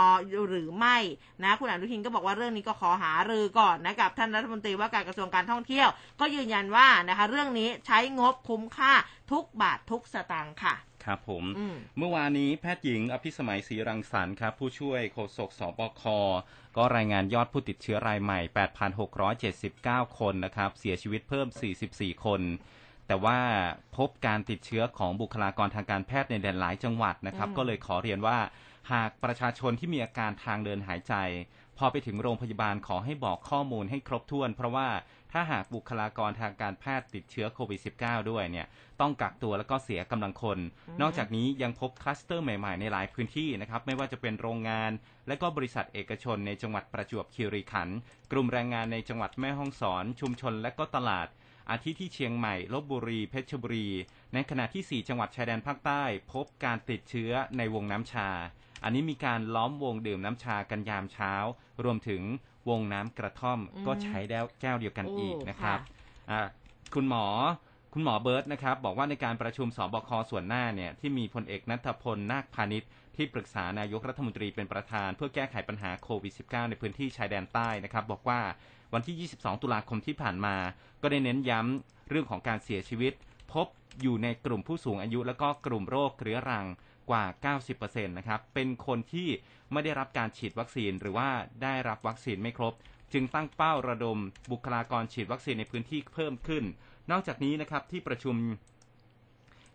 Speaker 1: หรือไม่นะคุณอนุทินก็บอกว่าเรื่องนี้ก็ขอหารือก่อนนะกับท่านรัฐมนตรีว่าการกระทรวงการท่องเที่ยว ก็ยืนยันว่านะคะเรื่องนี้ใช้งบคุ้มค่าทุกบาททุกสตางค์ค่ะ
Speaker 2: ครับผม
Speaker 1: อืม
Speaker 2: เมื่อวานนี้แพทย์หญิงอภิสมัยศรีรังสรรค์ครับผู้ช่วยโฆษกศบค ก็รายงานยอดผู้ติดเชื้อรายใหม่ 8,679 คนนะครับ เสียชีวิตเพิ่ม 44 คน แต่ว่าพบการติดเชื้อของบุคลากรทางการแพทย์ในหลายจังหวัดนะครับ
Speaker 1: อืม
Speaker 2: ก็เลยขอเรียนว่าหากประชาชนที่มีอาการทางเดินหายใจ พอไปถึงโรงพยาบาลขอให้บอกข้อมูลให้ครบถ้วน เพราะว่า ถ้าหากบุคลากรทางการแพทย์ติดเชื้อโควิด -19 ด้วยเนี่ยต้องกักตัวแล้วก็เสียกำลังคน นอกจากนี้ยังพบคลัสเตอร์ใหม่ๆในหลายพื้นที่นะครับไม่ว่าจะเป็นโรงงาน และก็บริษัทเอกชนในจังหวัดประจวบคีรีขันธ์กลุ่มแรงงานในจังหวัดแม่ฮ่องสอน ชุมชนและก็ตลาดอาทิที่เชียงใหม่ ลบบุรี เพชรบุรี ในขณะที่ 4 จังหวัดชายแดนภาคใต้ พบการติดเชื้อในวงน้ำชา อันนี้มีการล้อมวงดื่มน้ำชากันยามเช้า รวมถึง วงน้ำกระท่อม
Speaker 1: อืม
Speaker 2: ก็ใช้แล้วแก้วเดียวกันอีก
Speaker 1: โอ้
Speaker 2: นะครับ
Speaker 1: ค่ะ
Speaker 2: อ่าคุณหมอคุณหมอเบิร์ตนะครับ บอกว่าในการประชุมสบคส่วนหน้าเนี่ยที่มีพลเอกนัทพลนาคพาณิชย์ที่ปรึกษานายกรัฐมนตรีเป็นประธาน เพื่อแก้ไขปัญหาโควิด -19 ในพื้นที่ชายแดนใต้นะครับ บอกว่าวันที่ 22 ตุลาคมที่ผ่านมา ก็ได้เน้นย้ำเรื่องของการเสียชีวิต พบอยู่ในกลุ่มผู้สูงอายุ แล้วก็กลุ่มโรคเรื้อรังกว่า 90%นะครับ เป็นคนที่ ไม่ได้รับการฉีดวัคซีนหรือว่าได้รับวัคซีนไม่ครบ จึงตั้งเป้าระดมบุคลากรฉีดวัคซีนในพื้นที่เพิ่มขึ้น นอกจากนี้นะครับที่ประชุม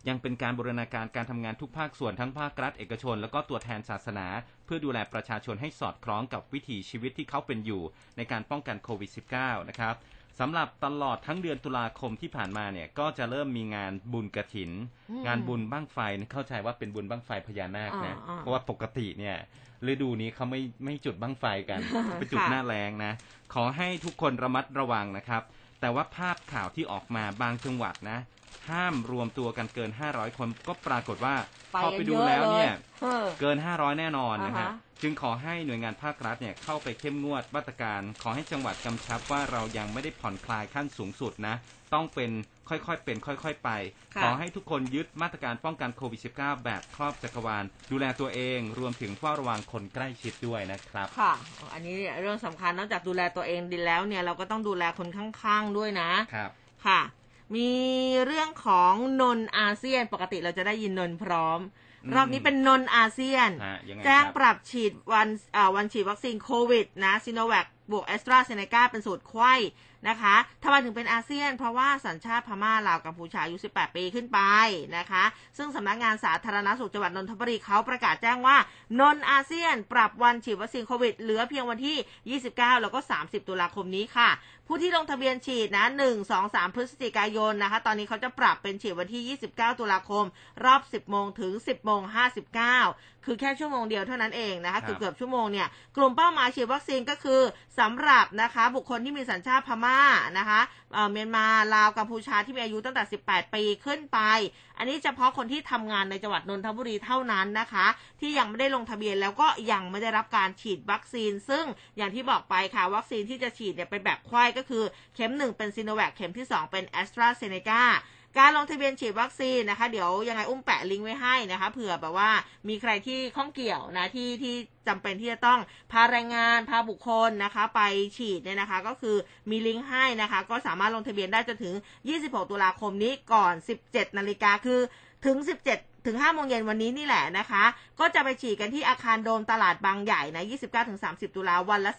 Speaker 2: ยังเป็นการบูรณาการการทำงานทุกภาคส่วนทั้งภาครัฐเอกชน แล้วก็ตัวแทนศาสนา เพื่อดูแลประชาชนให้สอดคล้องกับวิถีชีวิตที่เขาเป็นอยู่ในการป้องกันโควิด -19 นะครับ สำหรับตลอดทั้งเดือนตุลาคมที่ผ่านมาเนี่ยก็จะเริ่มมีงานบุญกระถิน
Speaker 1: อืม
Speaker 2: งานบุญบ้างไฟเข้าใจว่าเป็นบุญบ้างไฟพญานาคนะ
Speaker 1: อ่าๆ
Speaker 2: เพราะว่าปกติเนี่ยฤดูนี้เขาไม่ไม่จุดบ้างไฟกันไปจุด
Speaker 1: ค่ะ
Speaker 2: หน้าแรงนะ ขอให้ทุกคนระมัดระวังนะครับ แต่ว่าภาพข่าวที่ออกมาบางจังหวัดนะ ห้ามรวมตัวกันเกิน500คนก็ปรากฏว่า
Speaker 1: ไป
Speaker 2: พอ
Speaker 1: กั
Speaker 2: ไป
Speaker 1: น
Speaker 2: ดู
Speaker 1: เยอะ
Speaker 2: แล้วเนี่ย
Speaker 1: เออ
Speaker 2: เกิน500แน่นอนนะฮะ
Speaker 1: อ่าฮะ
Speaker 2: จึงขอให้หน่วยงานภาครัฐเนี่ยเข้าไปเข้มงวดมาตรการ ขอให้จังหวัดกำชับว่าเรายังไม่ได้ผ่อนคลายขั้นสูงสุดนะ ต้องเป็นค่อยๆเป็นค่อยๆไป
Speaker 1: ค่ะ
Speaker 2: ขอให้ทุกคนยึดมาตรการป้องกันโควิด -19 แบบครอบจักรวาล ดูแลตัวเองรวมถึงเฝ้าระวังคนใกล้ชิดด้วยนะครับ
Speaker 1: ค่ะ อันนี้เนี่ยเรื่องสำคัญนอกจากดูแลตัวเองดีแล้วเนี่ยเราก็ต้องดูแลคนข้างๆด้วยนะ
Speaker 2: ครับ
Speaker 1: ค่ะ มีเรื่องของนนอาเซียน ปกติเราจะได้ยินนนพร้อม
Speaker 2: อืม
Speaker 1: รอบนี้เป็นนนอาเซียน
Speaker 2: ฮะยังไง
Speaker 1: แจ้ง
Speaker 2: ครับ
Speaker 1: ปรับฉีดวันเอ่อวันฉีดวัคซีนโควิดนะซีโนแวค บวกแอสตราเซเนกาเป็นสูตรไขว้นะคะทำไมถึงเป็นอาเซียน เพราะว่าสัญชาติพม่าลาวกัมพูชาอายุ 18 ปีขึ้นไปนะคะ ซึ่งสำนักงานสาธารณสุขจังหวัดนนทบุรีเขาประกาศแจ้งว่า นนอาเซียนปรับวันฉีดวัคซีนโควิด เหลือเพียงวันที่ 29 แล้วก็ 30 ตุลาคมนี้ค่ะ ผู้ที่ลงทะเบียนฉีดนะ 1 2 3 พฤศจิกายนนะคะ ตอนนี้เขาจะปรับเป็นฉีดวันที่ 29 ตุลาคม รอบ 10 โมงถึง 10 โมง 59 คือแค่ชั่วโมงเดียวเท่านั้นเองนะคะ
Speaker 2: ครับ
Speaker 1: เกือบๆชั่วโมงเนี่ย กลุ่มเป้าหมายฉีดวัคซีนก็คือสำหรับนะคะบุคคลที่มีสัญชาติพม่านะคะเมียนมาลาวกัมพูชาที่มีอายุตั้งแต่ 18 ปีขึ้นไป อันนี้เฉพาะคนที่ทำงานในจังหวัดนนทบุรีเท่านั้นนะคะ ที่ยังไม่ได้ลงทะเบียนแล้วก็ยังไม่ได้รับการฉีดวัคซีน ซึ่งอย่างที่บอกไปค่ะ วัคซีนที่จะฉีดเนี่ยเป็นแบบไข้ก็คือ เข็ม 1 เป็นซีโนแวคเข็มที่ 2 เป็นแอสตราเซเนกา การลงทะเบียนฉีดวัคซีนนะคะ เดี๋ยวยังไงอุ้มแปะลิงก์ไว้ให้นะคะ เผื่อแบบว่ามีใครที่ข้องเกี่ยวนะที่ที่จำเป็นที่จะต้องพาแรงงานพาบุคคลนะคะ ไปฉีดเนี่ยนะคะ ก็คือมีลิงก์ให้นะคะ ก็สามารถลงทะเบียนได้จนถึง 26 ตุลาคมนี้ก่อน 17 นาฬิกาคือถึง 17ถึง5โมงเย็นวันนี้นี่แหละนะคะ ก็จะไปฉีดกันที่อาคารโดมตลาดบางใหญ่นะ 29-30 ตุลาวันละ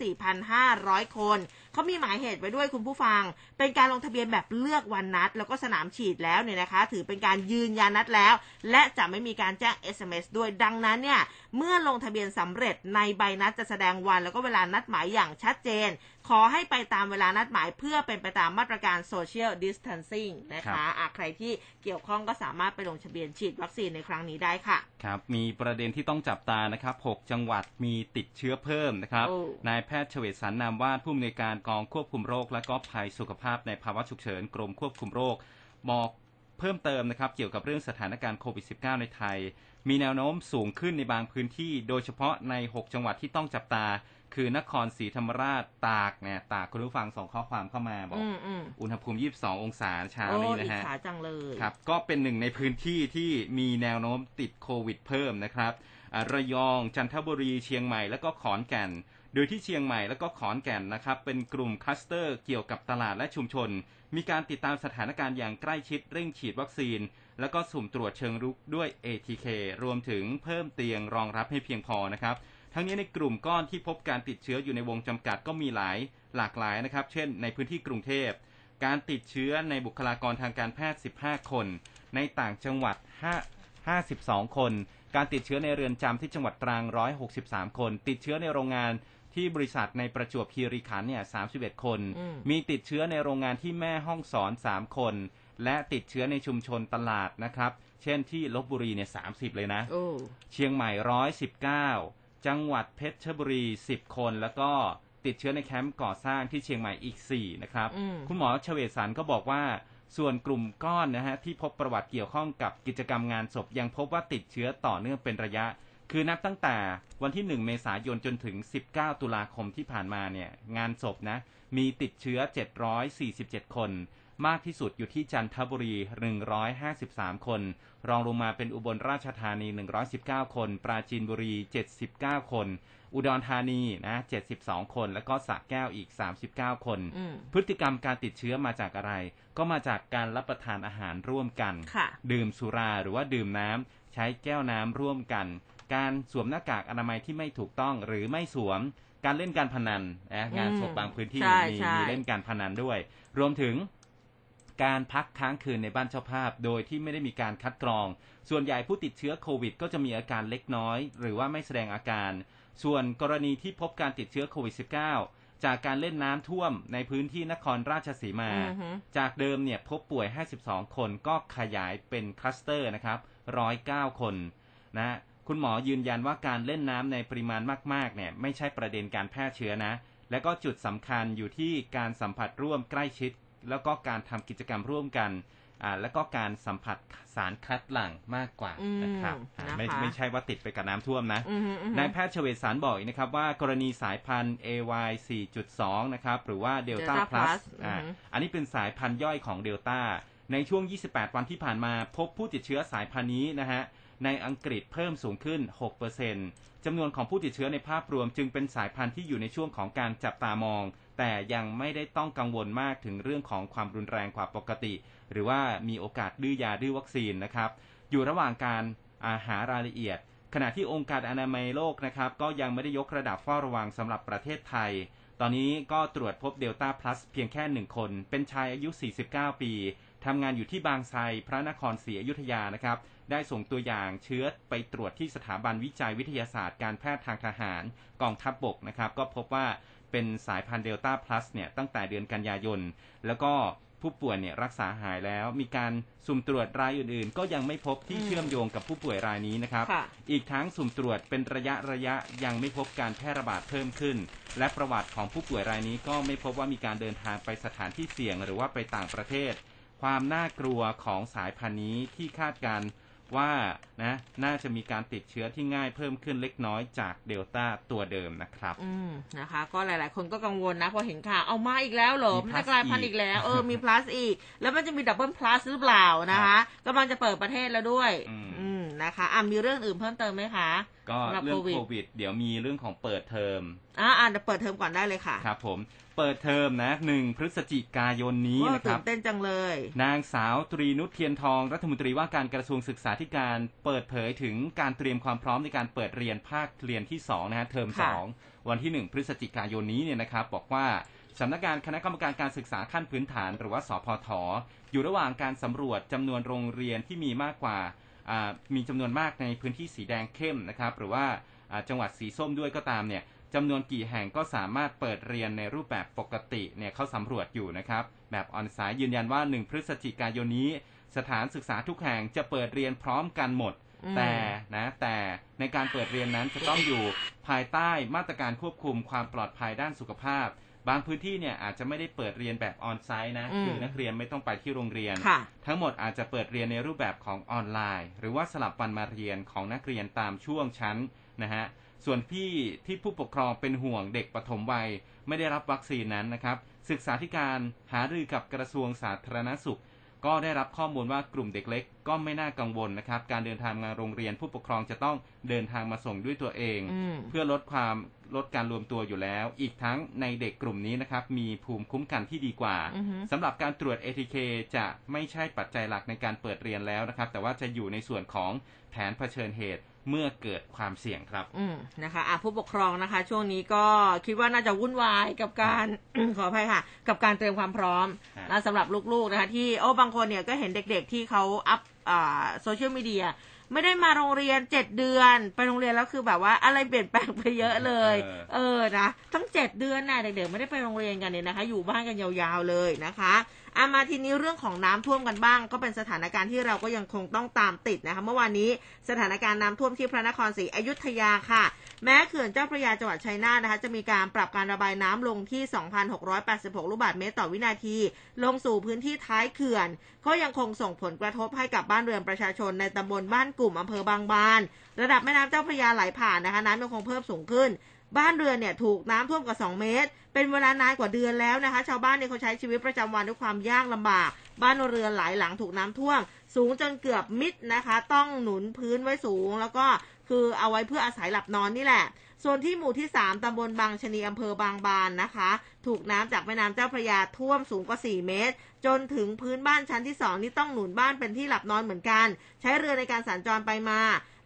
Speaker 1: 4,500 คน เขามีหมายเหตุไว้ด้วยคุณผู้ฟัง เป็นการลงทะเบียนแบบเลือกวันนัด แล้วก็สนามฉีดแล้วเนี่ยนะคะ ถือเป็นการยืนยันนัดแล้ว และจะไม่มีการแจ้ง SMS ด้วยดังนั้นเนี่ยเมื่อลงทะเบียนสำเร็จในใบนัดจะแสดงวัน แล้วก็เวลานัดหมายอย่างชัดเจน ขอให้ไปตามเวลานัดหมายเพื่อเป็นไปตามมาตรการ social distancing นะคะอะใครที่เกี่ยวข้องก็สามารถไปลงทะเบียนฉีดวัคซีนในครั้งนี้ได้ค่ะ
Speaker 2: ครับ มีประเด็นที่ต้องจับตานะครับ 6 จังหวัดมีติดเชื้อเพิ่มนะครับ
Speaker 1: โอ้
Speaker 2: นายแพทย์เฉวตสันนามวาดผู้อำนวยการกองควบคุมโรค และก็ภัยสุขภาพในภาวะฉุกเฉินกรมควบคุมโรคบอกเพิ่มเติมนะครับเกี่ยวกับเรื่องสถานการณ์โควิด -19 ในไทย มีแนวโน้มสูงขึ้นในบางพื้นที่ โดยเฉพาะใน 6 จังหวัดที่ต้องจับตา คือนครศรีธรรมราชตากเนี่ยตากคุณผู้ฟังส่งข้อความเข้ามาบอก
Speaker 1: อืมอืม
Speaker 2: อุณหภูมิ 22 องศาเช้า
Speaker 1: โอ้
Speaker 2: นี้
Speaker 1: อิ
Speaker 2: นะ
Speaker 1: จ
Speaker 2: ฮะ
Speaker 1: ฉาจังเลย
Speaker 2: ครับ ก็เป็นหนึ่งในพื้นที่ที่มีแนวโน้มติดโควิดเพิ่มนะครับอ่าระยองจันทบุรีเชียงใหม่แล้วก็ขอนแก่น โดยที่เชียงใหม่แล้วก็ขอนแก่นนะครับ เป็นกลุ่มคลัสเตอร์เกี่ยวกับตลาดและชุมชน มีการติดตามสถานการณ์อย่างใกล้ชิดเร่งฉีดวัคซีน แล้วก็สุ่มตรวจเชิงรุกด้วย ATK รวมถึงเพิ่มเตียงรองรับให้เพียงพอนะครับ ทั้งนี้ในกลุ่มก้อนที่พบการติดเชื้ออยู่ในวงจำกัดก็มีหลายหลากหลายนะครับ เช่น ในพื้นที่กรุงเทพ การติดเชื้อในบุคลากรทางการแพทย์ 15 คน ในต่างจังหวัด 5 52 คน การติดเชื้อในเรือนจำที่จังหวัดตรัง 163 คน ติดเชื้อในโรงงานที่บริษัทในประจวบคีรีขันธ์เนี่ย 31 คน
Speaker 1: อืม
Speaker 2: มีติดเชื้อในโรงงานที่แม่ห้องสอน 3 คน และติดเชื้อในชุมชนตลาดนะครับ เช่นที่ลบบุรีเนี่ย 30 เลยนะ
Speaker 1: โอ้
Speaker 2: เชียงใหม่ 119 จังหวัดเพชรบุรี 10 คน แล้วก็ติดเชื้อในแคมป์ก่อสร้างที่เชียงใหม่อีก 4 นะครับ
Speaker 1: อืม
Speaker 2: คุณหมอเฉวตสันก็บอกว่าส่วนกลุ่มก้อนนะฮะที่พบประวัติเกี่ยวข้องกับกิจกรรมงานศพยังพบว่าติดเชื้อต่อเนื่องเป็นระยะ คือนับตั้งแต่วันที่ 1 เมษายนจนถึง 19 ตุลาคมที่ผ่านมาเนี่ยงานศพนะมีติดเชื้อ 747 คน มากที่สุดอยู่ที่จันทบุรี 153 คน รองลงมาเป็นอุบลราชธานี 119 คน ปราจีนบุรี 79 คน อุดรธานีนะ 72 คน แล้วก็สระแก้วอีก 39 คน
Speaker 1: อืม
Speaker 2: พฤติกรรมการติดเชื้อมาจากอะไร ก็มาจากการรับประทานอาหารร่วมกัน
Speaker 1: ค่ะ
Speaker 2: ดื่มสุราหรือว่าดื่มน้ำใช้แก้วน้ำร่วมกัน การสวมหน้ากากอนามัยที่ไม่ถูกต้องหรือไม่สวมการเล่นการพนันนะงานศพบางพื้นที่
Speaker 1: ใช่
Speaker 2: มี
Speaker 1: ใช่
Speaker 2: มีเล่นการพนันด้วย รวมถึง การพักค้างคืนในบ้านเจ้าภาพ โดยที่ไม่ได้มีการคัดกรอง ส่วนใหญ่ผู้ติดเชื้อโควิด ก็จะมีอาการเล็กน้อย หรือว่าไม่แสดงอาการ ส่วนกรณีที่พบการติดเชื้อโควิด -19 จากการเล่นน้ำท่วมในพื้นที่นครราชสีมา
Speaker 1: อือฮึ
Speaker 2: จากเดิมเนี่ยพบป่วย 52 คนก็ขยายเป็นคลัสเตอร์นะครับ 109 คนนะคุณหมอยืนยันว่าการเล่นน้ำในปริมาณมากๆเนี่ยไม่ใช่ประเด็นการแพร่เชื้อนะ และก็จุดสำคัญอยู่ที่การสัมผัสร่วมใกล้ชิด แล้วก็การทำกิจกรรมร่วมกันอ่าแล้วก็การสัมผัสสารคัดหลั่งมากกว่า
Speaker 1: อืม
Speaker 2: นะครับอ่าไม่
Speaker 1: นะคะ
Speaker 2: ไม่ใช่ว่าติดไปกับน้ำท่วมนะ
Speaker 1: อือฮึอือฮึ
Speaker 2: นายแพทย์เฉวตสารบอกอีกนะครับว่ากรณีสายพันธุ์ AY 4.2 นะครับหรือว่า Delta
Speaker 1: Delta
Speaker 2: Plus
Speaker 1: Plus
Speaker 2: อ่า
Speaker 1: อือฮึ
Speaker 2: อันนี้เป็นสายพันธุ์ย่อยของเดลต้าในช่วง 28 วันที่ผ่านมาพบผู้ติดเชื้อสายพันธุ์นี้นะฮะในอังกฤษเพิ่มสูงขึ้น 6%จำนวนของผู้ติดเชื้อในภาพรวมจึงเป็นสายพันธุ์ที่อยู่ในช่วงของการจับตามอง แต่ยังไม่ได้ต้องกังวลมากถึงเรื่องของความรุนแรงกว่าปกติ หรือว่ามีโอกาสดื้อยาดื้อวัคซีนนะครับ อยู่ระหว่างการอาหารายละเอียด ขณะที่องค์การอนามัยโลกนะครับ ก็ยังไม่ได้ยกระดับเฝ้าระวังสำหรับประเทศไทย ตอนนี้ก็ตรวจพบเดลต้าพลัสเพียงแค่หนึ่งคน เป็นชายอายุ 49 ปีทำงานอยู่ที่บางไทรพระนครศรีอยุธยานะครับ ได้ส่งตัวอย่างเชื้อไปตรวจที่สถาบันวิจัยวิทยาศาสตร์การแพทย์ทางทหารกองทัพบบกนะครับ ก็พบว่า เป็นสายพันธุ์เดลต้าพลัสเนี่ยตั้งแต่เดือนกันยายน แล้วก็ผู้ป่วยเนี่ยรักษาหายแล้ว มีการสุ่มตรวจรายอื่นๆ ก็ยังไม่พบที่
Speaker 1: อืม
Speaker 2: เชื่อมโยงกับผู้ป่วยรายนี้นะครับ
Speaker 1: ค่ะ
Speaker 2: อีกทั้งสุ่มตรวจเป็นระยะระยะยังไม่พบการแพร่ระบาดเพิ่มขึ้น และประวัติของผู้ป่วยรายนี้ก็ไม่พบว่ามีการเดินทางไปสถานที่เสี่ยงหรือว่าไปต่างประเทศ ความน่ากลัวของสายพันธุ์นี้ที่คาดการณ์ ว่านะน่าจะมีการติดเชื้อที่ง่ายเพิ่มขึ้นเล็กน้อยจากเดลต้าตัวเดิมนะครับ
Speaker 1: อืมนะคะ ก็หลาย ๆ คนก็กังวลนะพอเห็นข่าวเอามาอีกแล้วเหรอ
Speaker 2: มี
Speaker 1: มัน
Speaker 2: plus
Speaker 1: จะกลายพันธุ์อีกแล้วเออมี plus อีก แล้วมันจะมีดับเบิล plus หรือเปล่านะคะกำลังจะเปิดประเทศแล้วด้วย
Speaker 2: อืม
Speaker 1: อืม นะคะอะมีเรื่องอื่นเพิ่มเติมไหมคะ
Speaker 2: ก็
Speaker 1: สำหรับ
Speaker 2: เรื่อง
Speaker 1: โควิด
Speaker 2: โควิด เดี๋ยวมีเรื่องของเปิดเทอม
Speaker 1: อะอะเดี๋ยวเปิดเทอมก่อนได้เลยค่ะ
Speaker 2: ครับผมเปิดเทอมนะหนึ่งพฤศจิกายนนี้
Speaker 1: โอ้
Speaker 2: นะครับตื่
Speaker 1: นเต้นจังเลย
Speaker 2: นางสาวตรีนุชเทียนทองรัฐมนตรีว่าการกระทรวงศึกษาธิการ เปิดเผยถึงการเตรียมความพร้อมในการเปิดเรียนภาคเรียนที่2นะฮะเทอม
Speaker 1: ค่ะ
Speaker 2: 2วันที่1พฤศจิกายนนี้เนี่ยนะครับบอกว่าสำนักงานคณะกรรมการการศึกษาขั้นพื้นฐาน หรือว่าสพฐอยู่ระหว่างการสำรวจจำนวนโรงเรียนที่มีมากกว่าอ่า มีจำนวนมากในพื้นที่สีแดงเข้มนะครับ หรือว่าอ่าจังหวัดสีส้มด้วยก็ตามเนี่ยจำนวนกี่แห่งก็สามารถเปิดเรียนในรูปแบบปกติเนี่ยเขาสำรวจอยู่นะครับ แบบออนไลน์ยืนยันว่า 1 พฤศจิกายนนี้ สถานศึกษาทุกแห่งจะเปิดเรียนพร้อมกันหมด
Speaker 1: อืม
Speaker 2: แต่นะแต่ในการเปิดเรียนนั้นจะต้องอยู่ภายใต้มาตรการควบคุมความปลอดภัยด้านสุขภาพ บางพื้นที่เนี่ยอาจจะไม่ได้เปิดเรียนแบบออนไซต์นะ
Speaker 1: อืม
Speaker 2: คือนักเรียนไม่ต้องไปที่โรงเรียน
Speaker 1: ค่ะ
Speaker 2: ทั้งหมดอาจจะเปิดเรียนในรูปแบบของออนไลน์ หรือว่าสลับวันมาเรียนของนักเรียนตามช่วงชั้นนะฮะส่วนพี่ที่ผู้ปกครองเป็นห่วงเด็กปฐมวัย ไม่ได้รับวัคซีนนั้นนะครับ ศึกษาธิการหารือกับกระทรวงสาธารณสุข ก็ได้รับข้อมูลว่ากลุ่มเด็กเล็ก ก็ไม่น่ากังวลนะครับ การเดินทางมาโรงเรียนผู้ปกครองจะต้องเดินทางมาส่งด้วยตัวเอง
Speaker 1: อืม
Speaker 2: เพื่อลดความลดการรวมตัวอยู่แล้ว อีกทั้งในเด็กกลุ่มนี้นะครับ มีภูมิคุ้มกันที่ดีกว่า
Speaker 1: อือฮึ
Speaker 2: สำหรับการตรวจ ATK จะไม่ใช่ปัจจัยหลักในการเปิดเรียนแล้วนะครับ แต่ว่าจะอยู่ในส่วนของแผนเผชิญเหตุ เมื่อเกิดความเสี่ยงครับ
Speaker 1: อืมนะคะอะผู้ปกครองนะคะ ช่วงนี้ก็คิดว่าน่าจะวุ่นวายกับการ ขออภัยค่ะ กับการเตรียมความพร้อม
Speaker 2: ครับ
Speaker 1: นะสำหรับลูกๆนะคะ ที่โอ้บางคนเนี่ยก็เห็นเด็กๆที่เขาอัพอ่าโซเชียลมีเดียไม่ได้มาโรงเรียนเจ็ดเดือน ไปโรงเรียนแล้วคือแบบว่าอะไรเปลี่ยนแปลงไปเยอะเลย
Speaker 2: เออ
Speaker 1: เออนะทั้งเจ็ดเดือนน่ะเด็กๆไม่ได้ไปโรงเรียนกันเนี่ยนะคะ อยู่บ้านกันยาวๆเลยนะคะ อามาทีนี้เรื่องของน้ำท่วมกันบ้าง ก็เป็นสถานการณ์ที่เราก็ยังคงต้องตามติดนะคะเมื่อวานนี้สถานการณ์น้ำท่วมที่พระนครศรีอยุธยาค่ะ แม้เขื่อนเจ้าพระยาจังหวัดชัยนาทนะคะจะมีการปรับการระบายน้ำลงที่ 2,686 ลูกบาศก์เมตรต่อวินาที ลงสู่พื้นที่ท้ายเขื่อน ก็ยังคงส่งผลกระทบให้กับบ้านเรือนประชาชนในตำบลบ้านกลุ่มอำเภอบางบาน ระดับแม่น้ำเจ้าพระยาไหลผ่านนะคะน้ำยังคงเพิ่มสูงขึ้น บ้านเรือนเนี่ยถูกน้ำท่วมกว่า 2 เมตร เป็นเวลานานกว่าเดือนแล้วนะคะ ชาวบ้านเนี่ยเขาใช้ชีวิตประจำวันด้วยความยากลำบาก บ้านเรือนหลายหลังถูกน้ำท่วม สูงจนเกือบมิดนะคะ ต้องหนุนพื้นไว้สูง แล้วก็คือเอาไว้เพื่ออาศัยหลับนอนนี่แหละ ส่วนที่หมู่ที่ 3ตำบลบางชนีอำเภอบางบานนะคะ ถูกน้ำจากแม่น้ำเจ้าพระยาท่วมสูงกว่า 4 เมตร จนถึงพื้นบ้านชั้นที่ 2 นี่ต้องหนุนบ้านเป็นที่หลับนอนเหมือนกัน ใช้เรือในการสัญจรไปมา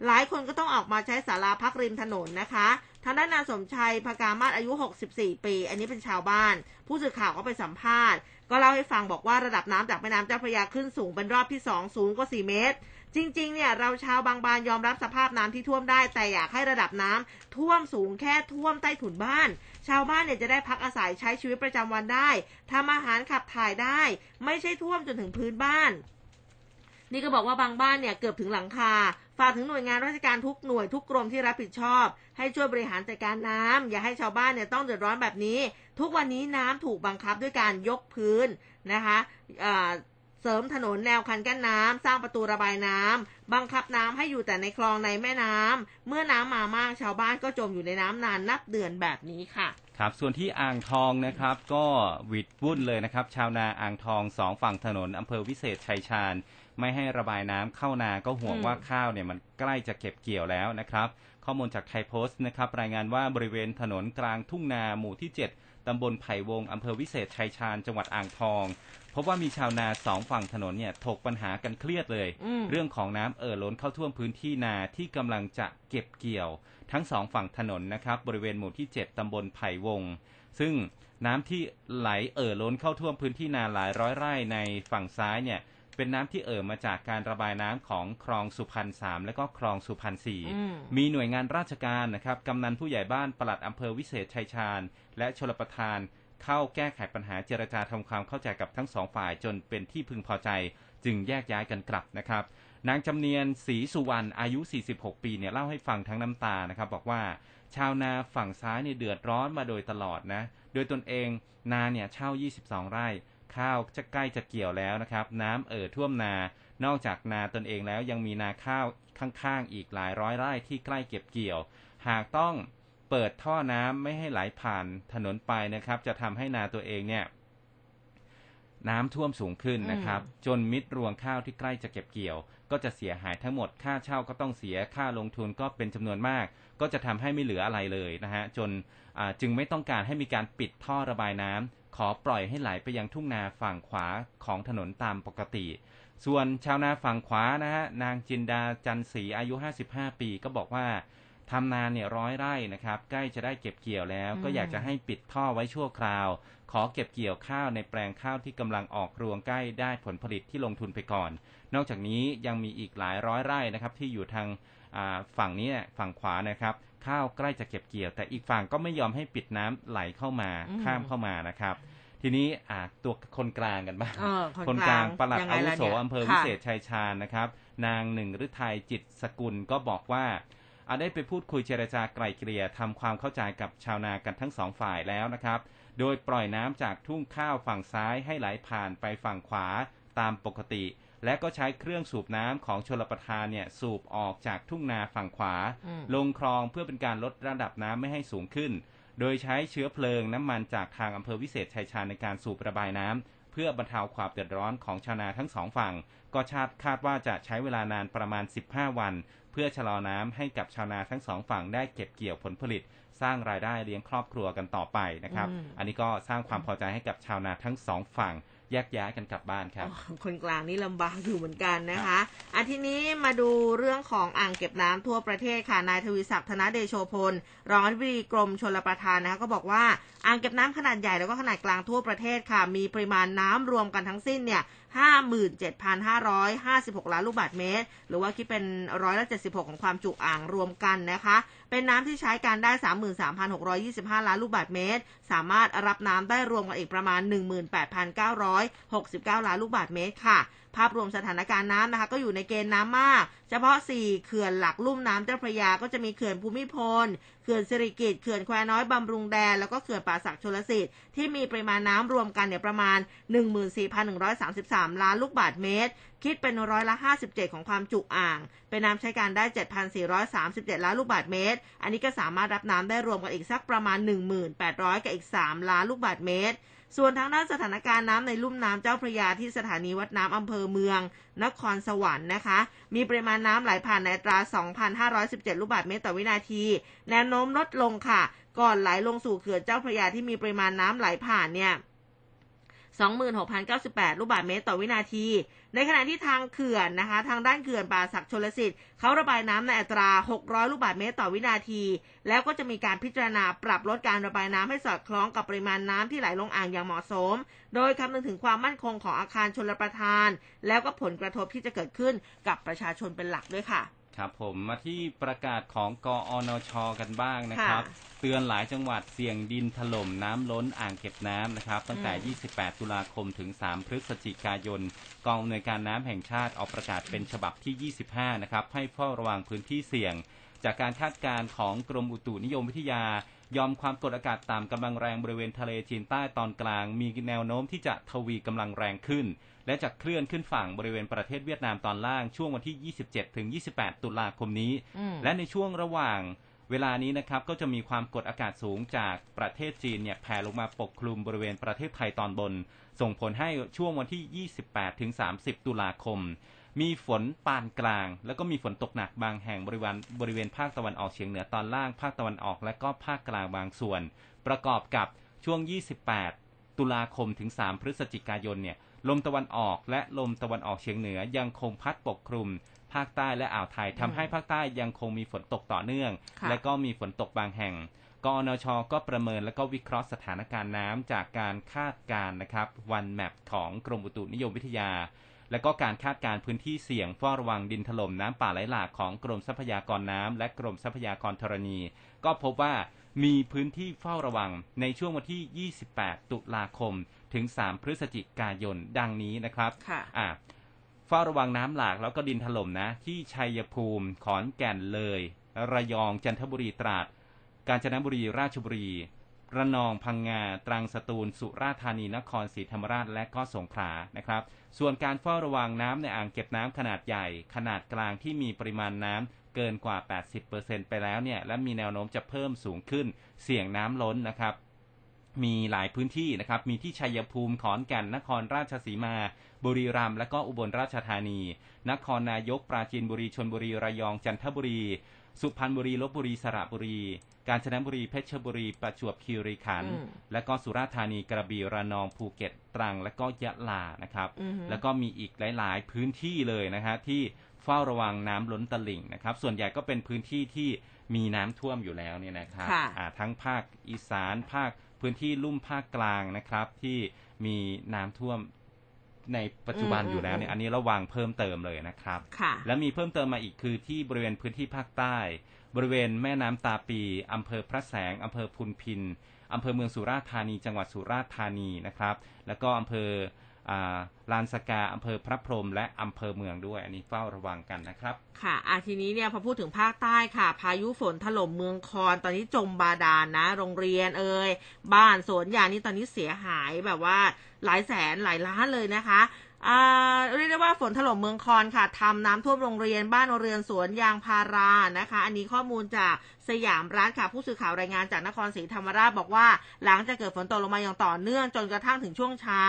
Speaker 1: หลายคนก็ต้องออกมาใช้ศาลาพักริมถนนนะคะ ทางด้านนายสมชัยพกามาศอายุ 64 ปี อันนี้เป็นชาวบ้าน ผู้สื่อข่าวก็ไปสัมภาษณ์ ก็เล่าให้ฟังบอกว่าระดับน้ำจากแม่น้ำเจ้าพระยาขึ้นสูงเป็นรอบที่2สูงกว่า 4 เมตร จริง ๆ เนี่ยเราชาวบางบานยอมรับสภาพน้ำที่ท่วมได้ แต่อยากให้ระดับน้ำท่วมสูงแค่ท่วมใต้ถุนบ้าน ชาวบ้านเนี่ยจะได้พักอาศัยใช้ชีวิตประจำวันได้ทำอาหารขับถ่ายได้ ไม่ใช่ท่วมจนถึงพื้นบ้านนี่ก็บอกว่าบางบ้านเนี่ยเกือบถึงหลังคา ฝากถึงหน่วยงานราชการทุกหน่วยทุกกรมที่รับผิดชอบ ให้ช่วยบริหารจัดการน้ำอย่าให้ชาวบ้านเนี่ยต้องเดือดร้อนแบบนี้ ทุกวันนี้น้ำถูกบังคับด้วยการยกพื้นนะคะอ่า เสริมถนนแนวคันกั้นน้ำ สร้างประตูระบายน้ำ บังคับน้ำให้อยู่แต่ในคลองในแม่น้ำ เมื่อน้ำมามากชาวบ้านก็จมอยู่ในน้ำนานนับเดือนแบบนี้ค่ะ
Speaker 2: ครับส่วนที่อ่างทองนะครับก็หวิดวุ่นเลยนะครับ ชาวนาอ่างทองสองฝั่งถนนอำเภอวิเศษชัยชาญ ไม่ให้ระบายน้ำเข้านาก็ห่วง
Speaker 1: อืม
Speaker 2: ว่าข้าวเนี่ยมันใกล้จะเก็บเกี่ยวแล้วนะครับ ข้อมูลจากไทยโพสต์นะครับรายงานว่าบริเวณถนนกลางทุ่งนาหมู่ที่ 7 ตำบลไผ่วงอำเภอวิเศษชัยชาญจังหวัดอ่างทองพบว่ามีชาวนาสองฝั่งถนนเนี่ยถกปัญหากันเครียดเลย
Speaker 1: อืม
Speaker 2: เรื่องของน้ำเอ่อล้นเข้าท่วมพื้นที่นาที่กำลังจะเก็บเกี่ยว ทั้งสองฝั่งถนนนะครับ บริเวณหมู่ที่ 7ตำบลไผ่วง ซึ่งน้ำที่ไหลเอ่อล้นเข้าท่วมพื้นที่นาหลายร้อยไร่ในฝั่งซ้ายเนี่ย เป็นน้ำที่เอ่อมาจากการระบายน้ำของคลองสุพรรณสามและก็คลองสุพรรณสี่
Speaker 1: อืม
Speaker 2: มีหน่วยงานราชการนะครับกำนันผู้ใหญ่บ้านปลัดอำเภอวิเศษชัยชาญ และชลประทานเข้าแก้ไขปัญหาเจรจาทำความเข้าใจกับทั้งสองฝ่ายจนเป็นที่พึงพอใจ จึงแยกย้ายกันกลับนะครับนางจำเนียนศรีสุวรรณอายุ 46 ปีเนี่ยเล่าให้ฟังทั้งน้ำตานะครับ บอกว่าชาวนาฝั่งซ้ายเนี่ยเดือดร้อนมาโดยตลอดนะ โดยตนเองนาเนี่ยเช่า 22 ไร่ ข้าวจะใกล้จะเกี่ยวแล้วนะครับ น้ำเอ่อท่วมนา นอกจากนาตนเองแล้วยังมีนาข้าวข้างๆอีกหลายร้อยไร่ที่ใกล้เก็บเกี่ยว หากต้องเปิดท่อน้ำไม่ให้ไหลผ่านถนนไปนะครับ จะทำให้นาตัวเองเนี่ยน้ำท่วมสูงขึ้นนะครับ จนมิดรวงข้าวที่ใกล้จะเก็บเกี่ยว ก็จะเสียหายทั้งหมดค่าเช่าก็ต้องเสียค่าลงทุนก็เป็นจำนวนมาก ก็จะทำให้ไม่เหลืออะไรเลยนะฮะจนอ่าจึงไม่ต้องการให้มีการปิดท่อระบายน้ำ ขอปล่อยให้ไหลไปยังทุ่งนาฝั่งขวาของถนนตามปกติ ส่วนชาวนาฝั่งขวานะฮะนางจินดาจันศรีอายุ 55 ปีก็บอกว่าทำนาเนี่ยร้อยไร่นะครับ ใกล้จะได้เก็บเกี่ยวแล้ว ก็อยากจะให้ปิดท่อไว้ชั่วคราว ขอเก็บเกี่ยวข้าวในแปลงข้าวที่กำลังออกรวงใกล้ได้ผลผลิตที่ลงทุนไปก่อน นอกจากนี้ยังมีอีกหลายร้อยไร่นะครับที่อยู่ทางอ่าฝั่งนี้เนี่ยฝั่งขวานะครับ ข้าวใกล้จะเก็บเกี่ยว แต่อีกฝั่งก็ไม่ยอมให้ปิดน้ำไหลเข้ามา
Speaker 1: อืม
Speaker 2: ข้ามเข้ามานะครับ ทีนี้อ่าตัวคนกลางกันบ้าง
Speaker 1: เออ
Speaker 2: คนกลางปลัด
Speaker 1: ยังไง
Speaker 2: อาวุ
Speaker 1: ล่ะ
Speaker 2: โส
Speaker 1: นี่ย
Speaker 2: อำเภอ
Speaker 1: ค่ะ
Speaker 2: วิเศษชัยชาญนะครับ นางหนึ่งฤทัยจิตสกุลก็บอกว่าอาได้ไปพูดคุยเจรจาไกล่เกลี่ยทำความเข้าใจกับชาวนากันทั้งสองฝ่ายแล้วนะครับ โดยปล่อยน้ำจากทุ่งข้าวฝั่งซ้ายให้ไหลผ่านไปฝั่งขวาตามปกติ และก็ใช้เครื่องสูบน้ำของชลประทานเนี่ยสูบออกจากทุ่งนาฝั่งขวา
Speaker 1: อืม
Speaker 2: ลงคลองเพื่อเป็นการลดระดับน้ำไม่ให้สูงขึ้น โดยใช้เชื้อเพลิงน้ำมันจากทางอำเภอวิเศษชัยชาญในการสูบระบายน้ำเพื่อบรรเทาความเดือดร้อนของชาวนาทั้งสองฝั่ง ก็ชาติคาดว่าจะใช้เวลานานประมาณ 15 วัน เพื่อชะลอน้ำให้กับชาวนาทั้งสองฝั่งได้เก็บเกี่ยวผลผลิตสร้างรายได้เลี้ยงครอบครัวกันต่อไปนะครับ
Speaker 1: อืม
Speaker 2: อันนี้ก็สร้างความพอใจให้กับชาวนาทั้งสองฝั่ง แยกย้ายกันกลับบ้านครับ
Speaker 1: อ๋อคนกลางนี่ลำบากอยู่เหมือนกันนะคะอันทีนี้มาดูเรื่องของอ่างเก็บน้ำทั่วประเทศค่ะนายทวีศักดิ์ธนเดโชพลรองอธิบดีกรมชลประทานนะคะก็บอกว่าอ่างเก็บน้ำขนาดใหญ่แล้วก็ขนาดกลางทั่วประเทศค่ะ มีปริมาณน้ำรวมกันทั้งสิ้นเนี่ย 57,556 ล้านลูกบาศก์เมตร หรือว่าคิดเป็นร้อยละ76 ของความจุอ่างรวมกันนะคะ เป็นน้ำที่ใช้การได้ 33,625 ล้านลูกบาศก์เมตร สามารถรับน้ำได้รวมกันอีกประมาณ 18,969 ล้านลูกบาศก์เมตรค่ะ ภาพรวมสถานการณ์น้ำนะคะ ก็อยู่ในเกณฑ์น้ำมาก เฉพาะ 4 เขื่อนหลักลุ่มน้ำเจ้าพระยา ก็จะมีเขื่อนภูมิพล เขื่อนสิริกิติ์เขื่อนแควน้อยบำรุงแดน แล้วก็เขื่อนป่าสักชลสิทธิ์ที่มีปริมาณน้ำรวมกันเนี่ยประมาณ 14,133 ล้านลูกบาศก์เมตร คิดเป็นร้อยละ 57 ของความจุอ่าง เป็นน้ำใช้การได้ 7,437 ล้านลูกบาศก์เมตร อันนี้ก็สามารถรับน้ำได้รวมกันอีกสักประมาณ 1,800กับอีก 3 ล้านลูกบาศก์เมตร ส่วนทางด้านสถานการณ์น้ำในลุ่มน้ำเจ้าพระยาที่สถานีวัดน้ำอำเภอเมือง นครสวรรค์นะคะ มีปริมาณน้ำไหลผ่านในอัตรา 2,517 ลูกบาศก์เมตรต่อวินาที แนวโน้มลดลงค่ะ ก่อนไหลลงสู่เขื่อนเจ้าพระยาที่มีปริมาณน้ำไหลผ่านเนี่ย 26,098 ลูกบาศก์เมตรต่อวินาที ในขณะที่ทางเขื่อนนะคะ ทางด้านเขื่อนป่าศักดิ์ชลสิทธิ์เขาระบายน้ำในอัตรา 600 ลูกบาศก์เมตรต่อวินาที แล้วก็จะมีการพิจารณาปรับลดการระบายน้ำให้สอดคล้องกับปริมาณน้ำที่ไหลลงอ่างอย่างเหมาะสม โดยคำนึงถึงความมั่นคงของอาคารชลประทาน แล้วก็ผลกระทบที่จะเกิดขึ้นกับประชาชนเป็นหลักด้วยค่ะ
Speaker 2: ครับผมมาที่ประกาศของกอนชกันบ้างนะครับ
Speaker 1: ค่ะ
Speaker 2: เตือนหลายจังหวัดเสี่ยงดินถล่มน้ำล้นอ่างเก็บน้ำนะครับ ตั้งแต่
Speaker 1: อืม
Speaker 2: 28 ตุลาคมถึง 3 พฤศจิกายน กองอำนวยการน้ำแห่งชาติออกประกาศเป็นฉบับที่ 25 นะครับ ให้เฝ้าระวังพื้นที่เสี่ยง จากการคาดการณ์ของกรมอุตุนิยมวิทยายอมความกดอากาศต่ำกำลังแรงบริเวณทะเลจีนใต้ตอนกลาง มีแนวโน้มที่จะทวีกำลังแรงขึ้น และจะเคลื่อนขึ้นฝั่งบริเวณประเทศเวียดนามตอนล่างช่วงวันที่ 27ถึง28 ตุลาคมนี้
Speaker 1: อืม
Speaker 2: และในช่วงระหว่างเวลานี้นะครับก็จะมีความกดอากาศสูงจากประเทศจีนเนี่ยแผ่ลงมาปกคลุมบริเวณประเทศไทยตอนบน ส่งผลให้ช่วงวันที่ 28ถึง30 ตุลาคม มีฝนปานกลาง แล้วก็มีฝนตกหนักบางแห่งบริเวณบริเวณภาคตะวันออกเฉียงเหนือตอนล่างภาคตะวันออกและก็ภาคกลางบางส่วน ประกอบกับช่วง 28 ตุลาคมถึง 3 พฤศจิกายนเนี่ย ลมตะวันออกและลมตะวันออกเฉียงเหนือยังคงพัดปกคลุมภาคใต้และอ่าวไทยทำให้ภาคใต้ยังคงมีฝนตกต่อเนื่อง
Speaker 1: ค่ะ
Speaker 2: และก็มีฝนตกบางแห่งกอนชก็ประเมินและก็วิเคราะห์สถานการณ์น้ำจากการคาดการณ์นะครับวันแมปของกรมอุตุนิยมวิทยา และก็การคาดการณ์พื้นที่เสี่ยงเฝ้าระวังดินถล่มน้ำป่าไหลหลากของกรมทรัพยากรน้ำและกรมทรัพยากรธรณี ก็พบว่ามีพื้นที่เฝ้าระวังในช่วงวันที่ 28 ตุลาคม ถึง 3 พฤศจิกายนดังนี้นะครับ
Speaker 1: ค่ะ
Speaker 2: อะเฝ้าระวังน้ำหลากแล้วก็ดินถล่มนะ ที่ชัยภูมิ ขอนแก่นเลย ระยองจันทบุรีตราด กาญจนบุรีราชบุรีระนองพังงาตรังสตูล สุราษฎร์ธานีนครศรีธรรมราชและก็สงขลานะครับ ส่วนการเฝ้าระวังน้ำในอ่างเก็บน้ำขนาดใหญ่ ขนาดกลางที่มีปริมาณน้ำเกินกว่า 80%ไปแล้วเนี่ยและมีแนวโน้มจะเพิ่มสูงขึ้นเสี่ยงน้ำล้นนะครับ มีหลายพื้นที่นะครับ มีที่ชัยภูมิขอนแก่นนครราชสีมา บุรีรัมย์และก็อุบลราชธานี นครนายกปราจีนบุรีชนบุรีระยองจันทบุรี สุพรรณบุรีลบบุรีสระบุรี กาญจนบุรีเพชรบุรี ประจวบคีรีขันธ์
Speaker 1: อืม
Speaker 2: และก็สุราษฎร์ธานีกระบี่ระนองภูเก็ตตรัง และก็ยะลานะครับ
Speaker 1: อือฮึ
Speaker 2: แล้วก็มีอีกหลาย ๆ พื้นที่เลยนะฮะที่เฝ้าระวังน้ำล้นตลิ่งนะครับ ส่วนใหญ่ก็เป็นพื้นที่ที่มีน้ำท่วมอยู่แล้วเนี่ยนะครับ
Speaker 1: ค่ะ
Speaker 2: อ่าทั้งภาคอีสานภาค พื้นที่ลุ่มภาคกลางนะครับ ที่มีน้ำท่วมในปัจจุบัน
Speaker 1: อืม
Speaker 2: อยู่แล้วเนี่ย
Speaker 1: อืม
Speaker 2: อันนี้ระวังเพิ่มเติมเลยนะครับ
Speaker 1: ค่ะ
Speaker 2: และมีเพิ่มเติมมาอีกคือที่บริเวณพื้นที่ภาคใต้ บริเวณแม่น้ำตาปีอำเภอพระแสงอำเภอพุนพินอำเภอเมืองสุราษฎร์ธานี จังหวัดสุราษฎร์ธานีนะครับ แล้วก็อำเภออ่า ลานสกาอำเภอพระพรหมและอำเภอเมืองด้วย อันนี้เฝ้าระวังกันนะครับ
Speaker 1: ค่ะอาทีนี้เนี่ยพอพูดถึงภาคใต้ค่ะ พายุฝนถล่มเมืองคอนตอนนี้จมบาดาลนะโรงเรียนเอ่ยบ้านสวนยางนี่ตอนนี้เสียหายแบบว่าหลายแสนหลายล้านเลยนะคะอ่าเรียกได้ว่าฝนถล่มเมืองคอนค่ะทำน้ำท่วมโรงเรียนบ้านเรือนสวนยางพารานะคะ อันนี้ข้อมูลจากสยามรัฐค่ะ ผู้สื่อข่าวรายงานจากนครศรีธรรมราชบอกว่า หลังจากเกิดฝนตกลงมาอย่างต่อเนื่องจนกระทั่งถึงช่วงเช้า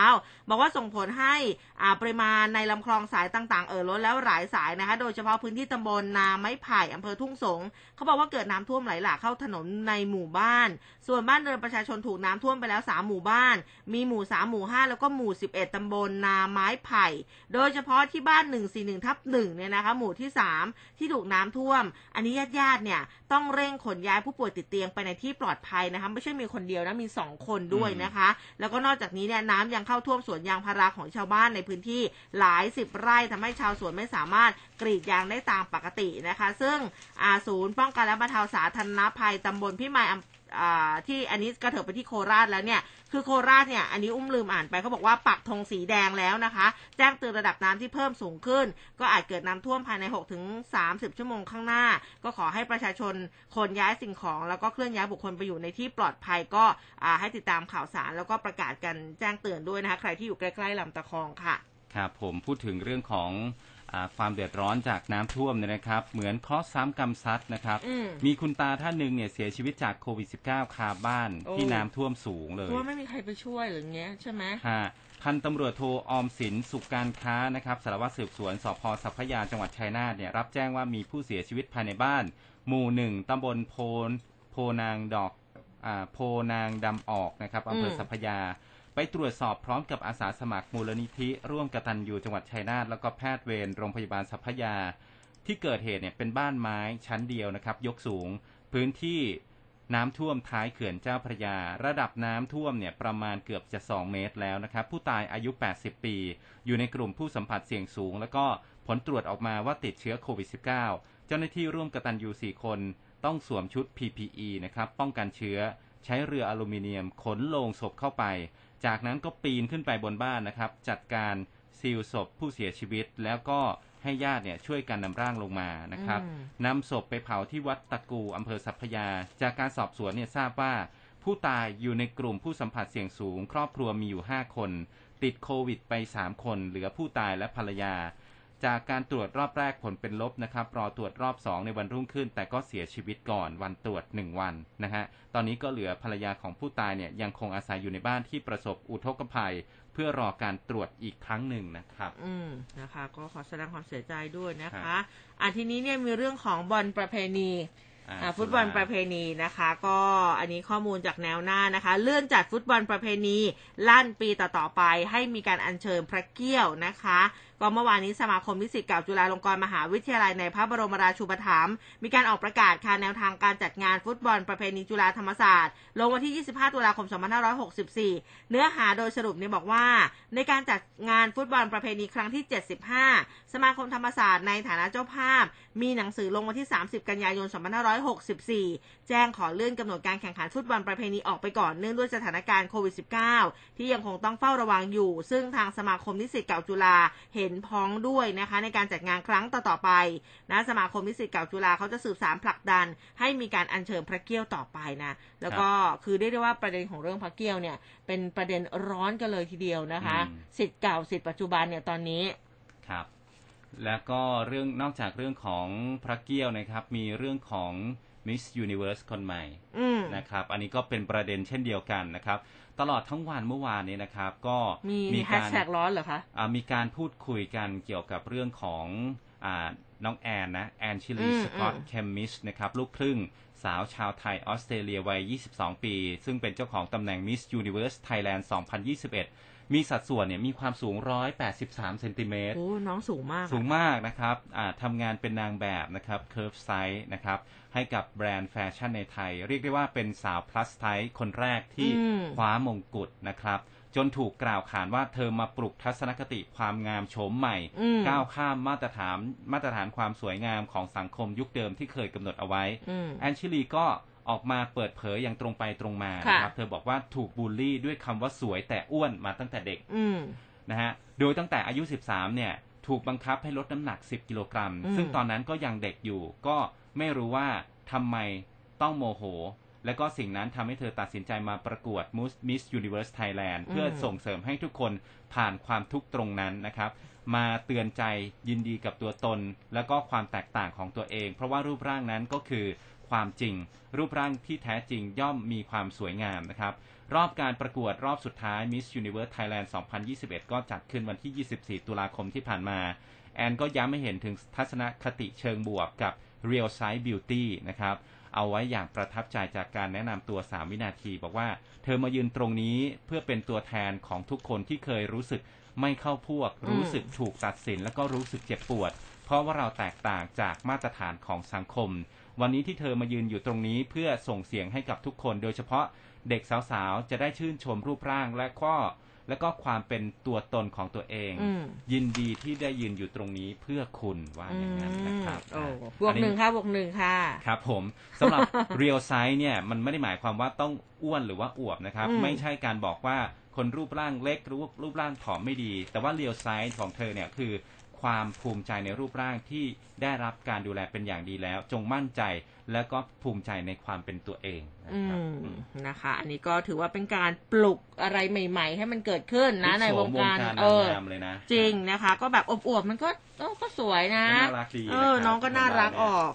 Speaker 1: บอกว่าส่งผลให้อาปริมาณในลำคลองสายต่างๆ เอ่อล้นแล้วหลายสายนะคะ โดยเฉพาะพื้นที่ตำบลนาไม้ไผ่อำเภอทุ่งสงเขาบอกว่าเกิดน้ำท่วมไหลหลากเข้าถนนในหมู่บ้าน ส่วนบ้านเรือนประชาชนถูกน้ำท่วมไปแล้ว3หมู่บ้าน มีหมู่3หมู่5แล้วก็หมู่ 11ตำบลนาไม้ไผ่ โดยเฉพาะที่บ้าน 141ทับ1เนี่ยนะคะหมู่ที่ 3 ที่ถูกน้ำท่วม อันนี้ญาติๆเนี่ยต้องเร่งขนย้ายผู้ป่วยติดเตียงไปในที่ปลอดภัยนะคะไม่ใช่มีคนเดียวนะมี2คนด้วยนะคะ แล้วก็นอกจากนี้เนี่ยน้ำยังเข้าท่วมสวนยางพาราของชาวบ้านในพื้นที่หลายสิบไร่ทำให้ชาวสวนไม่สามารถกรีดยางได้ตามปกตินะคะ ซึ่งอาศูนย์ป้องกันและบรรเทาสาธารณภัยตำบลพิมายอำอ่า ที่อันนี้กระเถิบไปที่โคราชแล้วเนี่ย คือโคราชเนี่ย อันนี้อุ้มลืมอ่านไปเขาบอกว่าปักธงสีแดงแล้วนะคะ แจ้งเตือนระดับน้ำที่เพิ่มสูงขึ้น ก็อาจเกิดน้ำท่วมภายใน6-30ถึง30 ชั่วโมงข้างหน้า ก็ขอให้ประชาชนขนย้ายสิ่งของ แล้วก็เคลื่อนย้ายบุคคลไปอยู่ในที่ปลอดภัยก็ให้ติดตามข่าวสารแล้วก็ประกาศกันแจ้งเตือนด้วยนะคะ ใครที่อยู่ใกล้ๆลำตะคองค่ะ
Speaker 2: ครับผมพูดถึงเรื่องของ ความเดือดร้อนจากน้ำท่วมเนี่ยนะครับ เหมือนเคราะห์ซ้ำกรรมซัดนะครับ
Speaker 1: อืม
Speaker 2: มีคุณตาท่านหนึ่งเนี่ยเสียชีวิตจากโควิด -19 คาบ้าน
Speaker 1: โอ้
Speaker 2: ที่น้ำท่วมสูงเลย
Speaker 1: เพราะว่าไม่มีใครไปช่วยหรือเงี้ยใช่ไหม
Speaker 2: ฮะพันตำรวจโทออมสินสุขการค้านะครับสารวัตรสืบสวนสพสัพพยาจังหวัดชัยนาทเนี่ยรับแจ้งว่ามีผู้เสียชีวิตภายในบ้าน หมู่หนึ่งตำบลโพนโพนางดอกอ่าโพนางดำออกนะครับอำเภอ
Speaker 1: อืม
Speaker 2: สัพพยา ไปตรวจสอบพร้อมกับอาสาสมัครมูลนิธิ ร่วมกตันยูจังหวัดชัยนาทแล้วก็แพทย์เวรโรงพยาบาลสัพยา ที่เกิดเหตุเนี่ยเป็นบ้านไม้ชั้นเดียวนะครับ ยกสูง พื้นที่น้ำท่วมท้ายเขื่อนเจ้าพระยา ระดับน้ำท่วมเนี่ยประมาณเกือบจะ 2 เมตรแล้วนะครับ ผู้ตายอายุ 80 ปี อยู่ในกลุ่มผู้สัมผัสเสี่ยงสูง แล้วก็ผลตรวจออกมาว่าติดเชื้อโควิด -19 เจ้าหน้าที่ร่วมกตันยู4 คน ต้องสวมชุด PPE นะครับป้องกันเชื้อ ใช้เรืออลูมิเนียมขนโลงศพเข้าไป จากนั้นก็ปีนขึ้นไปบนบ้านนะครับ จัดการซีลศพผู้เสียชีวิต แล้วก็ให้ญาติเนี่ยช่วยกันนำร่างลงมานะครับ
Speaker 1: อืม
Speaker 2: นำศพไปเผาที่วัดตะกูอำเภอสัพพยา จากการสอบสวนเนี่ยทราบว่า ผู้ตายอยู่ในกลุ่มผู้สัมผัสเสี่ยงสูง ครอบครัวมีอยู่ 5 คน ติดโควิดไป 3 คน เหลือผู้ตายและภรรยา จากการตรวจรอบแรกผลเป็นลบนะครับ รอตรวจรอบ 2 ในวันรุ่งขึ้น แต่ก็เสียชีวิตก่อนวันตรวจ 1 วันนะฮะ ตอนนี้ก็เหลือภรรยาของผู้ตายเนี่ยยังคงอาศัยอยู่ในบ้านที่ประสบอุทกภัย เพื่อรอการตรวจอีกครั้งหนึ่งนะครับ
Speaker 1: อืมนะคะ ก็ขอแสดงความเสียใจด้วยนะ
Speaker 2: ครั
Speaker 1: คะ
Speaker 2: บ
Speaker 1: อะทีนี้เนี่ยมีเรื่องของบอลประเพณี
Speaker 2: อ่า
Speaker 1: อ่าฟุตบอลประเพณีนะคะ ก็อันนี้ข้อมูลจากแนวหน้านะคะ เลื่อนจัดฟุตบอลประเพณี ลั่นปีต่อๆไปให้มีการอัญเชิญพระเกี้ยวนะคะ ก็เมื่อวานนี้สมาคมนิสิตเก่าจุฬาลงกรณ์มหาวิทยาลัยในพระบรมราชูปถัมภ์มีการออกประกาศค่ะแนวทางการจัดงานฟุตบอลประเพณีจุฬาธรรมศาสตร์ ลงวันที่ 25 ตุลาคม 2564 เนื้อหาโดยสรุปเนี่ยบอกว่า ในการจัดงานฟุตบอลประเพณีครั้งที่ 75 สมาคมธรรมศาสตร์ในฐานะเจ้าภาพ มีหนังสือลงวันที่ 30 กันยายน 2564แจ้งขอเลื่อนกำหนดการแข่งขันฟุตบอลประเพณีออกไปก่อนเนื่องด้วยสถานการณ์โควิด -19 ที่ยังคงต้องเฝ้าระวังอยู่ ซึ่งทางสมาคมนิสิตเก่าจุฬาเห็นพ้องด้วยนะคะในการจัดงานครั้งต่อๆไปนะสมาคมนิสิตเก่าจุฬาเขาจะสืบสารผลักดัน ให้มีการอัญเชิญพระเกี้ยวต่อไปนะ แล้วก็คือเรียกได้ว่าประเด็นของเรื่องพระเกี้ยวเนี่ย เป็นประเด็นร้อนกันเลยทีเดียวนะคะ
Speaker 2: อืม
Speaker 1: สิทธิ์เก่าสิทธิ์ปัจจุบันเนี่ยตอนนี้
Speaker 2: ครับแล้วก็เรื่องนอกจากเรื่องของพระเกี้ยวนะครับ มีเรื่องของ Miss Universe คนใหม่
Speaker 1: อืม
Speaker 2: นะครับ อันนี้ก็เป็นประเด็นเช่นเดียวกันนะครับ ตลอดทั้งวันเมื่อวานนี้นะครับ ก็
Speaker 1: มีแฮช
Speaker 2: การ
Speaker 1: แท็กร้อนเหรอคะ
Speaker 2: อ่ามีการพูดคุยกันเกี่ยวกับเรื่องของอาน้องแอนนะ แอนชิลี
Speaker 1: อืม
Speaker 2: สก็อต
Speaker 1: อืม
Speaker 2: เคมมิสนะครับ ลูกครึ่งสาวชาวไทยออสเตรเลียวัย 22 ปี ซึ่งเป็นเจ้าของตำแหน่ง Miss Universe Thailand 2021 มีสัดส่วนเนี่ยมีความสูง 183เซนติเมตร
Speaker 1: โอ้น้องสูงมากอะ
Speaker 2: สูงมากนะครับอ่าทำงานเป็นนางแบบนะครับ Curve Size นะครับให้กับแบรนด์แฟชั่นในไทย เรียกได้ว่าเป็นสาว plus size คนแรกที่
Speaker 1: อืม
Speaker 2: คว้ามงกุฎนะครับจนถูกกล่าวขานว่าเธอมาปลุกทัศนคติความงามโฉมใหม่
Speaker 1: อืม
Speaker 2: ก้าวข้ามมาตรฐานมาตรฐานความสวยงามของสังคมยุคเดิมที่เคยกำหนดเอาไว้
Speaker 1: อืม
Speaker 2: แอนชิลีก็ ออกมาเปิดเผยอย่างตรงไปตรงมา
Speaker 1: ค่ะ
Speaker 2: นะครับเธอบอกว่าถูกบูลลี่ด้วยคำว่าสวยแต่อ้วนมาตั้งแต่เด็ก
Speaker 1: อืม
Speaker 2: นะฮะโดยตั้งแต่อายุ 13 เนี่ย ถูกบังคับให้ลดน้ำหนัก 10 กิโลกรัม
Speaker 1: อืม
Speaker 2: ซึ่งตอนนั้นก็ยังเด็กอยู่ ก็ไม่รู้ว่าทำไมต้องโมโห และก็สิ่งนั้นทำให้เธอตัดสินใจมาประกวด Miss Universe Thailand เพื่อส่งเสริมให้ทุกคนผ่านความทุกข์ตรงนั้นนะครับ มาเตือนใจยินดีกับตัวตน แล้วก็ความแตกต่างของตัวเอง เพราะว่ารูปร่างนั้นก็คือ ความจริง รูปร่างที่แท้จริงย่อมมีความสวยงามนะครับ รอบการประกวดรอบสุดท้าย Miss Universe Thailand 2021 ก็จัดขึ้นวันที่ 24 ตุลาคมที่ผ่านมา แอนก็ย้ำให้เห็นถึงทัศนคติเชิงบวกกับ Real Size Beauty นะครับเอาไว้อย่างประทับใจจากการแนะนำตัว 3 วินาที บอกว่า เธอมายืนตรงนี้เพื่อเป็นตัวแทนของทุกคนที่เคยรู้สึกไม่เข้าพวก
Speaker 1: อืม
Speaker 2: รู้สึกถูกตัดสิน แล้วก็รู้สึกเจ็บปวด เพราะว่าเราแตกต่างจากมาตรฐานของสังคม วันนี้ที่เธอมายืนอยู่ตรงนี้เพื่อส่งเสียงให้กับทุกคน โดยเฉพาะเด็กสาวๆ จะได้ชื่นชมรูปร่างและก็และก็ความเป็นตัวตนของตัวเอง
Speaker 1: อืม
Speaker 2: ยินดีที่ได้ยืนอยู่ตรงนี้เพื่อคุณว่าอย่างนั้นนะครับ
Speaker 1: โอ้
Speaker 2: อะ
Speaker 1: บวก
Speaker 2: อั
Speaker 1: หนึ่งค่ะบวกหนึ่งค่ะ
Speaker 2: ครับผมสำหรับ real size เนี่ยมันไม่ได้หมายความว่าต้องอ้วนหรือว่าอวบนะครับ
Speaker 1: อืม
Speaker 2: ไม่ใช่การบอกว่าคนรูปร่างเล็กหรือว่ารูปร่างผอมไม่ดี แต่ว่า real size ของเธอเนี่ยคือ ความภูมิใจในรูปร่างที่ได้รับการดูแลเป็นอย่างดีแล้ว จงมั่นใจแล้วก็ภูมิใจในความเป็นตัวเองนะ
Speaker 1: อื
Speaker 2: ครับ
Speaker 1: ม
Speaker 2: อืม
Speaker 1: นะคะ อันนี้ก็ถือว่าเป็นการปลุกอะไรใหม่ ๆ ให้มันเกิดขึ้นนะ ในวงการ
Speaker 2: วง
Speaker 1: เออ
Speaker 2: นางงามเลยนะ
Speaker 1: จริงนะคะ ก็แบบอวบๆมันก็เออก็สวยนะ
Speaker 2: ก็น่ารักดี
Speaker 1: เออ
Speaker 2: นะครับ
Speaker 1: น้องก็น่ารักออก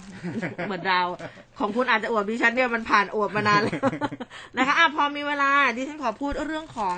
Speaker 1: เหมือนเรา ของคุณอาจจะอวบดิฉันเนี่ยมันผ่านอวบมานานแล้วนะคะอะพอมีเวลาดิฉันขอพูดเรื่องของ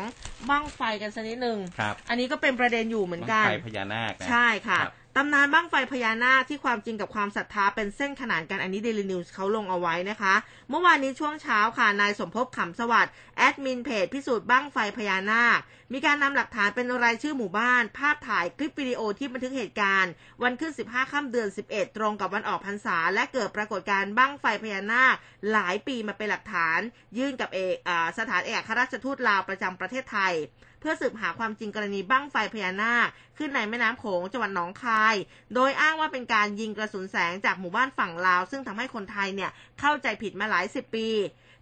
Speaker 1: บั้งไฟกันสักนิดหนึ่ง
Speaker 2: ครับ
Speaker 1: อันนี้ก็เป็นประเด็นอยู่เหมือนกัน
Speaker 2: ไฟพญานาคนะ
Speaker 1: ใช่ค่ะ
Speaker 2: ครับ
Speaker 1: ตำนานบั้งไฟพญานาคที่ความจริงกับความศรัทธาเป็นเส้นขนานกันอันนี้เดลินิวส์เขาลงเอาไว้นะคะ เมื่อวานนี้ช่วงเช้าค่ะ นายสมภพขำสวัสดิ์แอดมินเพจพิสูจน์บั้งไฟพญานาค มีการนำหลักฐานเป็นรายชื่อหมู่บ้าน ภาพถ่ายคลิปวิดีโอที่บันทึกเหตุการณ์ วันขึ้น 15 ค่ำเดือน 11 ตรงกับวันออกพรรษา และเกิดปรากฏการณ์บ้างไฟพญานาค หลายปีมาเป็นหลักฐาน ยื่นกับเอกสถานเอกอัครราชทูตลาวประจำประเทศไทย เพื่อสืบหาความจริงกรณีบั้งไฟพญานาคขึ้นในแม่น้ำโขงจังหวัดหนองคาย โดยอ้างว่าเป็นการยิงกระสุนแสงจากหมู่บ้านฝั่งลาว ซึ่งทำให้คนไทยเนี่ยเข้าใจผิดมาหลายสิบปี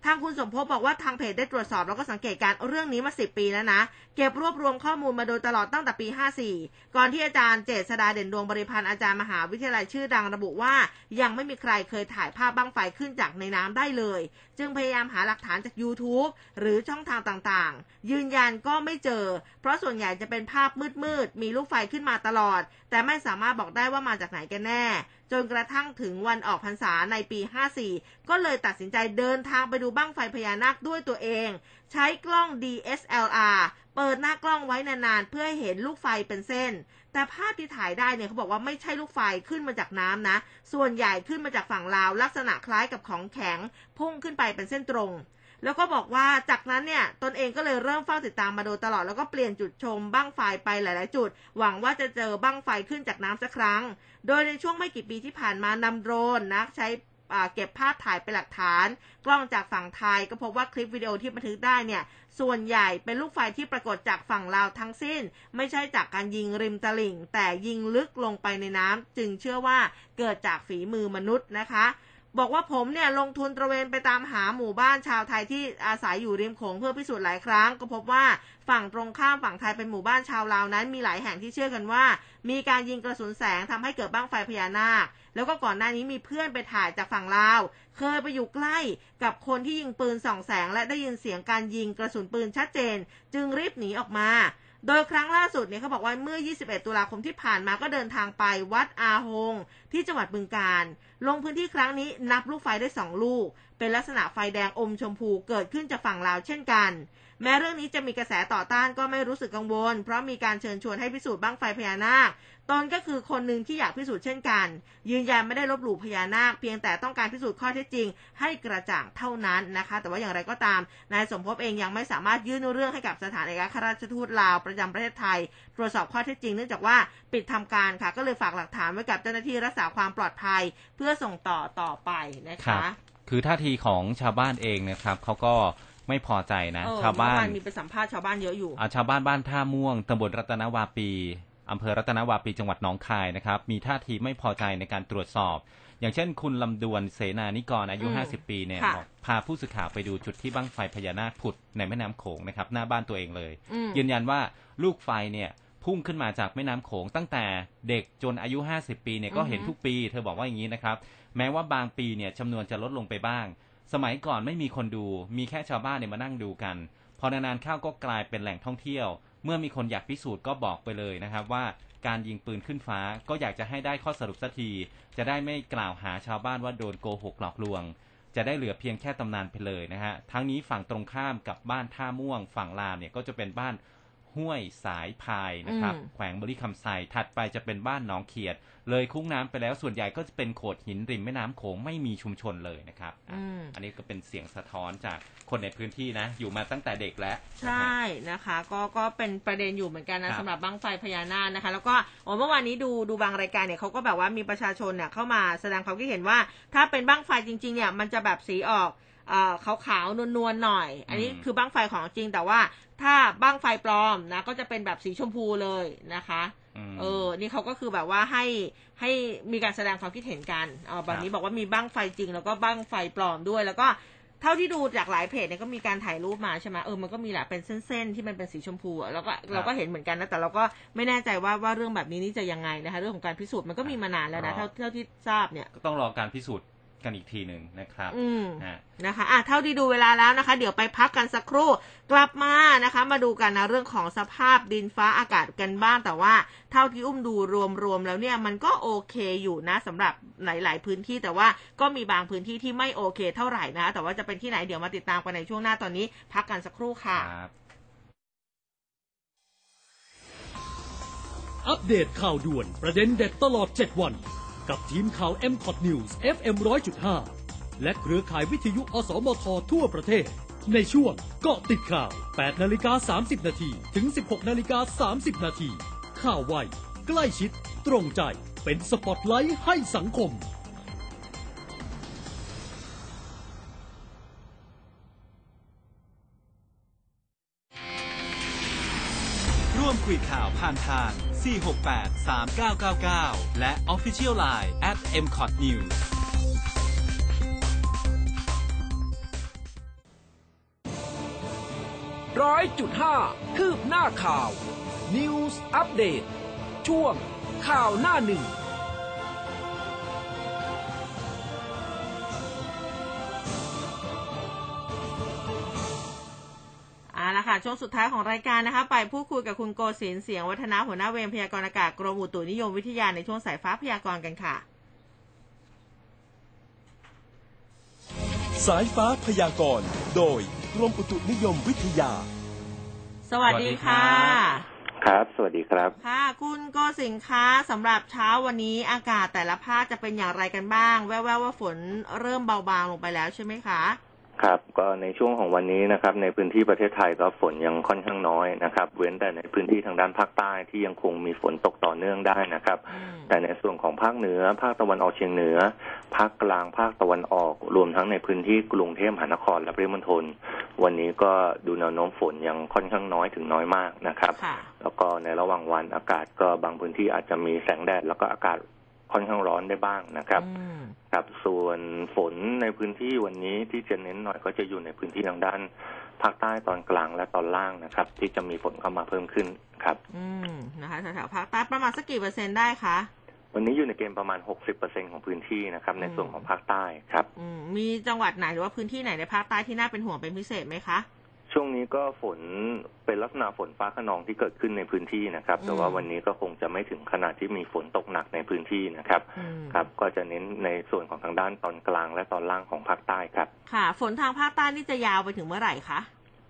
Speaker 1: ทางคุณสมภพบอกว่าทางเพจได้ตรวจสอบแล้วก็สังเกตการเรื่องนี้มา10ปีแล้วนะ เก็บรวบรวมข้อมูลมาโดยตลอดตั้งแต่ปี 54 ก่อนที่อาจารย์เจษดาเด่นดวงบริพันธ์อาจารย์มหาวิทยาลัยชื่อดังระบุว่า ยังไม่มีใครเคยถ่ายภาพบั้งไฟขึ้นจากในน้ำได้เลย จึงพยายามหาหลักฐานจาก YouTube หรือช่องทางต่างๆ ยืนยันก็ไม่เจอ เพราะส่วนใหญ่จะเป็นภาพมืดๆ มีลูกไฟขึ้นมาตลอด แต่ไม่สามารถบอกได้ว่ามาจากไหนกันแน่ จนกระทั่งถึงวันออกพรรษาในปี 54 ก็เลยตัดสินใจเดินทางไปดูบั้งไฟพญานาคด้วยตัวเอง ใช้กล้อง DSLR เปิดหน้ากล้องไว้นานๆ เพื่อให้เห็นลูกไฟเป็นเส้น แต่ภาพที่ถ่ายได้เนี่ยเขาบอกว่าไม่ใช่ลูกไฟขึ้นมาจากน้ำนะ ส่วนใหญ่ขึ้นมาจากฝั่งลาว ลักษณะคล้ายกับของแข็ง พุ่งขึ้นไปเป็นเส้นตรง แล้วก็บอกว่าจากนั้นเนี่ยตนเองก็เลยเริ่มเฝ้าติดตามมาโดยตลอดแล้วก็เปลี่ยนจุดชมบั้งไฟไปหลาย ๆ จุด หวังว่าจะเจอบั้งไฟขึ้นจากน้ำสักครั้ง โดยในช่วงไม่กี่ปีที่ผ่านมานำโดรนนะใช้ เก็บภาพถ่ายเป็นหลักฐาน กล้องจากฝั่งไทยก็พบว่าคลิปวิดีโอที่บันทึกได้เนี่ย ส่วนใหญ่เป็นลูกไฟที่ปรากฏจากฝั่งลาวทั้งสิ้น ไม่ใช่จากการยิงริมตลิ่ง แต่ยิงลึกลงไปในน้ำจึงเชื่อว่าเกิดจากฝีมือมนุษย์นะคะ บอกว่าผมเนี่ยลงทุนตระเวนไปตามหาหมู่บ้านชาวไทยที่อาศัยอยู่ริมโขงเพื่อพิสูจน์หลายครั้ง ก็พบว่าฝั่งตรงข้ามฝั่งไทยเป็นหมู่บ้านชาวลาวนั้น มีหลายแห่งที่เชื่อกันว่า มีการยิงกระสุนแสงทำให้เกิดบ้างไฟพญานาค แล้วก็ก่อนหน้านี้มีเพื่อนไปถ่ายจากฝั่งลาว เคยไปอยู่ใกล้กับคนที่ยิงปืนส่องแสง และได้ยินเสียงการยิงกระสุนปืนชัดเจน จึงรีบหนีออกมา โดยครั้งล่าสุดเนี่ยเขาบอกว่าเมื่อ 21 ตุลาคมที่ผ่านมาก็เดินทางไปวัดอาหง ที่จังหวัดบึงการ ลงพื้นที่ครั้งนี้นับลูกไฟได้ 2 ลูก เป็นลักษณะไฟแดงอมชมพูเกิดขึ้นจากฝั่งลาวเช่นกัน แม้เรื่องนี้จะมีกระแสต่อต้านก็ไม่รู้สึกกังวล เพราะมีการเชิญชวนให้พิสูจน์บ้างไฟพญานาค ตนก็คือคนหนึ่งที่อยากพิสูจน์เช่นกัน ยืนยันไม่ได้ลบหลู่พญานาคเพียงแต่ต้องการพิสูจน์ข้อเท็จจริง ให้กระจ่างเท่านั้นนะคะ แต่ว่าอย่างไรก็ตามนายสมภพเองยังไม่สามารถยื่นเรื่องให้กับสถานเอกอัครราชทูตลาวประจำประเทศไทย ตรวจสอบข้อเท็จจริงเนื่องจากว่าปิดทำการค่ะ ก็เลยฝากหลักฐานไว้กับเจ้าหน้าที่รักษาความปลอดภัย เพื่อส่งต่อต่อไปนะ
Speaker 2: ครั
Speaker 1: คะ
Speaker 2: บคือท่าทีของชาวบ้านเองนะครับเขาก็ไม่พอใจนะ
Speaker 1: เออ
Speaker 2: ชาวบ้าน
Speaker 1: เมื่อวานมีไปสัมภาษณ์ชาวบ้านเยอะอยู่
Speaker 2: อ่าชาวบ้านบ้านท่าม่วงตำบลรัตนวาปี อำเภอรัตนวาปีจังหวัดหนองคายนะครับ มีท่าทีไม่พอใจในการตรวจสอบ อย่างเช่น คุณลำดวนเสนานิกรอายุ
Speaker 1: อืม
Speaker 2: 50 ปีเนี่ย
Speaker 1: ค่ะ
Speaker 2: บอกพาผู้สื่อข่าวไปดูจุดที่บั้งไฟพญานาคผุดในแม่น้ำโขงนะครับหน้าบ้านตัวเองเลย
Speaker 1: อืม
Speaker 2: ยืนยันว่าลูกไฟเนี่ยพุ่งขึ้นมาจากแม่น้ำโขงตั้งแต่เด็กจนอายุ 50 ปีเนี่ยก็เห็น
Speaker 1: อือฮึ
Speaker 2: ทุกปี เธอบอกว่าอย่างนี้นะครับ แม้ว่าบางปีเนี่ยจำนวนจะลดลงไปบ้าง สมัยก่อนไม่มีคนดู มีแค่ชาวบ้านเนี่ยมานั่งดูกัน พอนานๆเข้าก็กลายเป็นแหล่งท่องเที่ยว เมื่อมีคนอยากพิสูจน์ก็บอกไปเลยนะครับว่าการยิงปืนขึ้นฟ้าก็อยากจะให้ได้ข้อสรุปสักที จะได้ไม่กล่าวหาชาวบ้านว่าโดนโกหกหลอกลวง จะได้เหลือเพียงแค่ตำนานไปเลยนะฮะทั้งนี้ฝั่งตรงข้ามกับบ้านท่าม่วง ฝั่งลาวเนี่ยก็จะเป็นบ้าน ห้วยสายพายนะครับ
Speaker 1: อืม
Speaker 2: แขวงบริคำไซถัดไปจะเป็นบ้านหนองเขียด เลยคุ้งน้ำไปแล้วส่วนใหญ่ก็จะเป็นโขดหินริมแม่น้ำโขงไม่มีชุมชนเลยนะครับอะ
Speaker 1: อืม
Speaker 2: อันนี้ก็เป็นเสียงสะท้อนจากคนในพื้นที่นะ อยู่มาตั้งแต่เด็กแล้ว
Speaker 1: ใช่นะคะ ก็ก็เป็นประเด็นอยู่เหมือนกัน
Speaker 2: ครั
Speaker 1: นะ
Speaker 2: บ
Speaker 1: สำหรับบั้งไฟพญานาคนะคะ แล้วก็โอ้เมื่อวานนี้ดูดูบางรายการเนี่ยเขาก็แบบว่ามีประชาชนเนี่ยเข้ามาแสดงความคิดเห็นว่า ถ้าเป็นบั้งไฟจริงๆเนี่ยมันจะแบบสีออก เอ่อขาวๆนวลๆหน่อย อันนี้
Speaker 2: อืม
Speaker 1: คือบั้งไฟของจริงแต่ว่าถ้าบั้งไฟปลอมนะ ก็จะเป็นแบบสีชมพูเลยนะคะ
Speaker 2: ม
Speaker 1: เออ นี่เขาก็คือแบบว่าให้ให้มีการแสดงความคิดเห็นกันเออแบบนี้บอกว่ามีบ้างไฟจริง แล้วก็บ้างไฟปลอมด้วย แล้วก็เท่าที่ดูจากหลายเพจเนี่ยก็มีการถ่ายรูปมาใช่ไหมเออมันก็มีแหละเป็นเส้นๆที่มันเป็นสีชมพูอะแล้วก็เราก็เห็นเหมือนกันนะแต่เราก็ไม่แน่ใจว่าว่าเรื่องแบบนี้นี่จะยังไงนะคะ เรื่องของการพิสูจน์มันก็มีมานานแล้วนะเท่าเท่าที่ทราบเนี่ย
Speaker 2: ก็ต้องรอการพิสูจน์ กันอีกทีหนึ่งนะครับ
Speaker 1: อืม
Speaker 2: นะ
Speaker 1: นะคะอะเท่าที่ดูเวลาแล้วนะคะ เดี๋ยวไปพักกันสักครู่กลับมานะคะ มาดูกันนะเรื่องของสภาพดินฟ้าอากาศกันบ้างแต่ว่า เท่าที่อุ้มดูรวมๆแล้วเนี่ยมันก็โอเคอยู่นะสำหรับหลาย ๆ พื้นที่แต่ว่าก็มีบางพื้นที่ที่ไม่โอเคเท่าไหร่นะ แต่ว่าจะเป็นที่ไหนเดี๋ยวมาติดตามกันในช่วงหน้าตอนนี้ พักกันสักครู่ค่ะ
Speaker 2: ครับ
Speaker 3: อัปเดตข่าวด่วนประเด็นเด็ดตลอด 7 วัน กับทีมข่าว m c o t News FM 100.5 และเครือข่ายวิทยุ อสมท ทั่วประเทศ ในช่วงเกาะติดข่าว 8นาฬิกา30 นาทีถึง 16นาฬิกา30 นาทีข่าวไว ใกล้ชิด ตรงใจ เป็นสปอตไลท์ให้สังคม
Speaker 4: ร่วมคุยข่าวผ่านทาง 468 3999 และ Official Line at mcot news
Speaker 5: ร้อยจุดห้าคืบหน้าข่าว News Update ช่วงข่าวหน้าหนึ่ง
Speaker 1: ช่วงสุดท้ายของรายการนะคะ ไปพูดคุยกับคุณโกศินทร์เสียงวัฒนาหัวหน้าเวรพยากรณ์อากาศกรมอุตุนิยมวิทยาในช่วงสายฟ้าพยากรณ์กันค่ะ
Speaker 6: สายฟ้าพยากรณ์โดยกรมอุตุนิยมวิทยา
Speaker 1: สวัสดีค่ะ
Speaker 7: ครับ สวัสดีครับ
Speaker 1: ค่ะ คุณโกสินค้าสำหรับเช้าวันนี้อากาศแต่ละภาคจะเป็นอย่างไรกันบ้าง แว่วๆว่าฝนเริ่มเบาบางลงไปแล้วใช่ไหมคะ
Speaker 7: ครับก็ในช่วงของวันนี้นะครับ ในพื้นที่ประเทศไทยก็ฝนยังค่อนข้างน้อยนะครับ เว้นแต่ในพื้นที่ทางด้านภาคใต้ที่ยังคงมีฝนตกต่อเนื่องได้นะครับ
Speaker 1: อืม
Speaker 7: แต่ในส่วนของภาคเหนือ ภาคตะวันออกเฉียงเหนือ ภาคกลางภาคตะวันออก รวมทั้งในพื้นที่กรุงเทพมหานครและปริมณฑลวันนี้ก็ดูแนวโน้มฝนยังค่อนข้างน้อยถึงน้อยมากนะครับ
Speaker 1: ค่ะ
Speaker 7: แล้วก็ในระหว่างวันอากาศก็บางพื้นที่อาจจะมีแสงแดดแล้วก็อากาศ ค่อนข้างร้อนได้บ้างนะครับ
Speaker 1: อืม
Speaker 7: ครับ ส่วนฝนในพื้นที่วันนี้ที่จะเน้นหน่อยก็จะอยู่ในพื้นที่ทางด้านภาคใต้ตอนกลางและตอนล่างนะครับ ที่จะมีฝนเข้ามาเพิ่มขึ้นครับ
Speaker 1: อืมนะคะแถวๆภาคใต้ประมาณสักกี่เปอร์เซ็นต์ได้คะ
Speaker 7: วันนี้อยู่ในเกณฑ์ประมาณ 60%ของพื้นที่นะครับ ในส่วนของภาคใต้ครับ
Speaker 1: อืมมีจังหวัดไหนหรือว่าพื้นที่ไหนในภาคใต้ที่น่าเป็นห่วงเป็นพิเศษไหมคะ
Speaker 7: ช่วงนี้ก็ฝนเป็นลักษณะฝนฟ้าขนองที่เกิดขึ้นในพื้นที่นะครับ แต่ว่า
Speaker 1: อืม
Speaker 7: วันนี้ก็คงจะไม่ถึงขนาดที่มีฝนตกหนักในพื้นที่นะครับ
Speaker 1: อืม
Speaker 7: ครับ ก็จะเน้นในส่วนของทางด้านตอนกลางและตอนล่างของภาคใต้ครับ
Speaker 1: ค่ะ ฝนทางภาคใต้นี่จะยาวไปถึงเมื่อไหร่คะ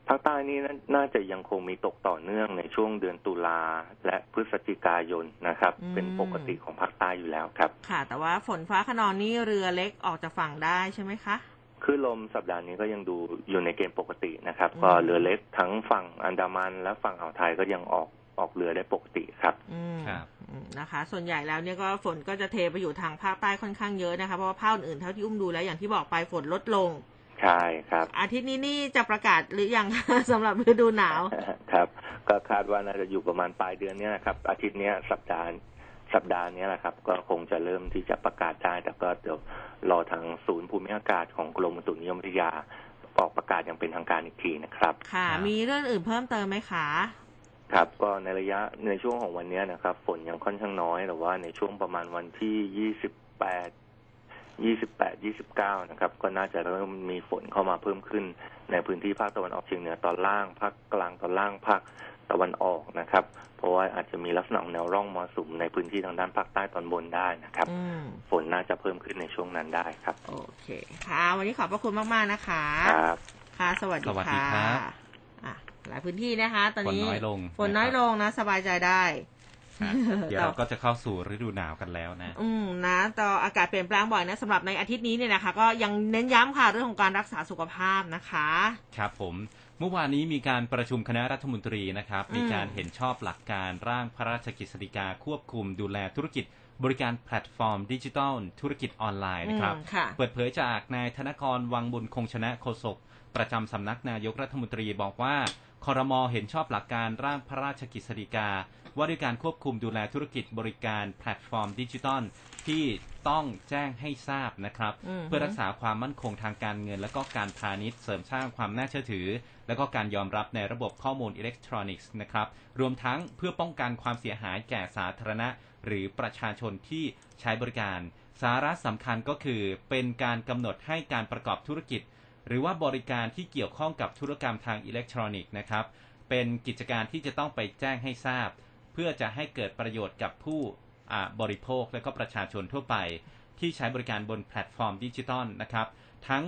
Speaker 7: ภาคใต้นี่น่าน่าจะยังคงมีตกต่อเนื่องในช่วงเดือนตุลาและพฤศจิกายนนะครับ
Speaker 1: อืม
Speaker 7: เป็นปกติของภาคใต้อยู่แล้วครับ
Speaker 1: ค่ะ แต่ว่าฝนฟ้าขนองนี่เรือเล็กออกจากฝั่งได้ใช่ไหมคะ
Speaker 7: คลื่นลมสัปดาห์นี้ก็ยังดูอยู่ในเกณฑ์ปกตินะครับ
Speaker 1: อืม
Speaker 7: ก็เรือเล็กทั้งฝั่งอันดามันและฝั่งอ่าวไทยก็ยังออกออกเรือได้ปกติครับ
Speaker 1: อืม
Speaker 2: ครับ
Speaker 1: อืมนะคะ ส่วนใหญ่แล้วเนี่ยก็ฝนก็จะเทไปอยู่ทางภาคใต้ค่อนข้างเยอะนะคะ เพราะว่าภาคอื่นๆเท่าที่อุ้มดูแล้วอย่างที่บอกไปฝนลดลง
Speaker 7: ใช่ครับ
Speaker 1: อาทิตย์นี้นี่จะประกาศหรือยังสำหรับฤดูหนาว
Speaker 7: ครับ ก็คาดว่าน่าจะอยู่ประมาณปลายเดือนเนี้นะครับ อาทิตย์เนี้ยสัปดาห์ สัปดาห์เนี้ยแหละครับ ก็คงจะเริ่มที่จะประกาศได้ แต่ก็เดี๋ยวรอทางศูนย์ภูมิอากาศของกรมอุตุนิยมวิทยาออกประกาศอย่างเป็นทางการอีกทีนะครับ
Speaker 1: ค่ะ
Speaker 2: ครับ
Speaker 1: มีเรื่องอื่นเพิ่มเติมไหมคะ
Speaker 7: ครับก็ในระยะในช่วงของวันเนี้ยนะครับ ฝนยังค่อนข้างน้อยแต่ว่าในช่วงประมาณวันที่ยี่สิบแปดยี่สิบแปดยี่สิบเก้านะครับ ก็น่าจะเริ่มมีฝนเข้ามาเพิ่มขึ้น ในพื้นที่ภาคตะวันออกเฉียงเหนือตอนล่างภาคกลางตอนล่างภาค ตะวันออกนะครับ เพราะว่าอาจจะมีลักษณะของแนวร่องมรสุมในพื้นที่ทางด้านภาคใต้ตอนบนได้นะครับ
Speaker 1: อืม
Speaker 7: ฝนน่าจะเพิ่มขึ้นในช่วงนั้นได้ครับ
Speaker 1: โอเคค่ะ วันนี้ขอบพระคุณมาก ๆ นะคะ
Speaker 7: ครับ
Speaker 1: ค่ะ สวัสดี
Speaker 2: สวัสดี
Speaker 1: ค่ะ
Speaker 2: ครับ
Speaker 1: อะหลายพื้นที่นะคะ ตอนนี้
Speaker 2: ฝนน้อยลง
Speaker 1: ฝนน้อย
Speaker 2: นะครับ
Speaker 1: ลงนะ สบายใจได้
Speaker 2: ครับเดี๋ยวเราก็จะเข้าสู่ฤดูหนาวกันแล้วนะ
Speaker 1: อืมนะต่ออากาศเปลี่ยนแปลงบ่อยนะสำหรับในอาทิตย์นี้เนี่ยนะคะ ก็ยังเน้นย้ำค่ะเรื่องของการรักษาสุขภาพนะคะ
Speaker 2: ครับผม เมื่อวานนี้มีการประชุมคณะรัฐมนตรีนะครับ
Speaker 1: อืม
Speaker 2: มีการเห็นชอบหลักการร่างพระราชกฤษฎีกาควบคุมดูแลธุรกิจบริการแพลตฟอร์มดิจิทัลธุรกิจออนไลน์นะครับ
Speaker 1: อืมค่ะ
Speaker 2: เปิดเผยจากนายธนกรวังบุญคงชนะโฆษกประจำสำนักนายกรัฐมนตรีบอกว่า คอรมอเห็นชอบหลักการร่างพระราชกฤษฎีกา ว่าด้วยการควบคุมดูแลธุรกิจบริการแพลตฟอร์มดิจิทัลที่ต้องแจ้งให้ทราบนะครับ
Speaker 1: อืม
Speaker 2: เพื่อรักษาความมั่นคงทางการเงิน และก็การพาณิชย์เสริมสร้างความน่าเชื่อถือ และก็การยอมรับในระบบข้อมูลอิเล็กทรอนิกส์นะครับรวมทั้งเพื่อป้องกันความเสียหายแก่สาธารณะ หรือประชาชนที่ใช้บริการ สาระสำคัญก็คือเป็นการกำหนดให้การประกอบธุรกิจ หรือว่าบริการที่เกี่ยวข้องกับธุรกรรมทางอิเล็กทรอนิกส์นะครับ เป็นกิจการที่จะต้องไปแจ้งให้ทราบ เพื่อจะให้เกิดประโยชน์กับผู้บริโภคและก็ประชาชนทั่วไป ที่ใช้บริการบนแพลตฟอร์มดิจิทัลนะครับ ทั้ง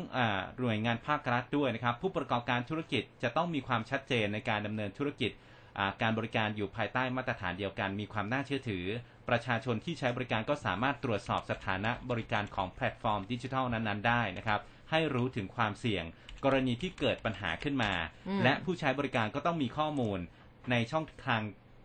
Speaker 2: หน่วยงานภาครัฐด้วยนะครับ ผู้ประกอบการธุรกิจจะต้องมีความชัดเจนในการดำเนินธุรกิจการบริการอยู่ภายใต้มาตรฐานเดียวกัน มีความน่าเชื่อถือ ประชาชนที่ใช้บริการก็สามารถตรวจสอบสถานะบริการของแพลตฟอร์มดิจิทัลนั้น ๆ ได้นะครับ ให้รู้ถึงความเสี่ยง กรณีที่เกิดปัญหาขึ้นมา
Speaker 1: อืม
Speaker 2: และผู้ใช้บริการก็ต้องมีข้อมูลในช่องทาง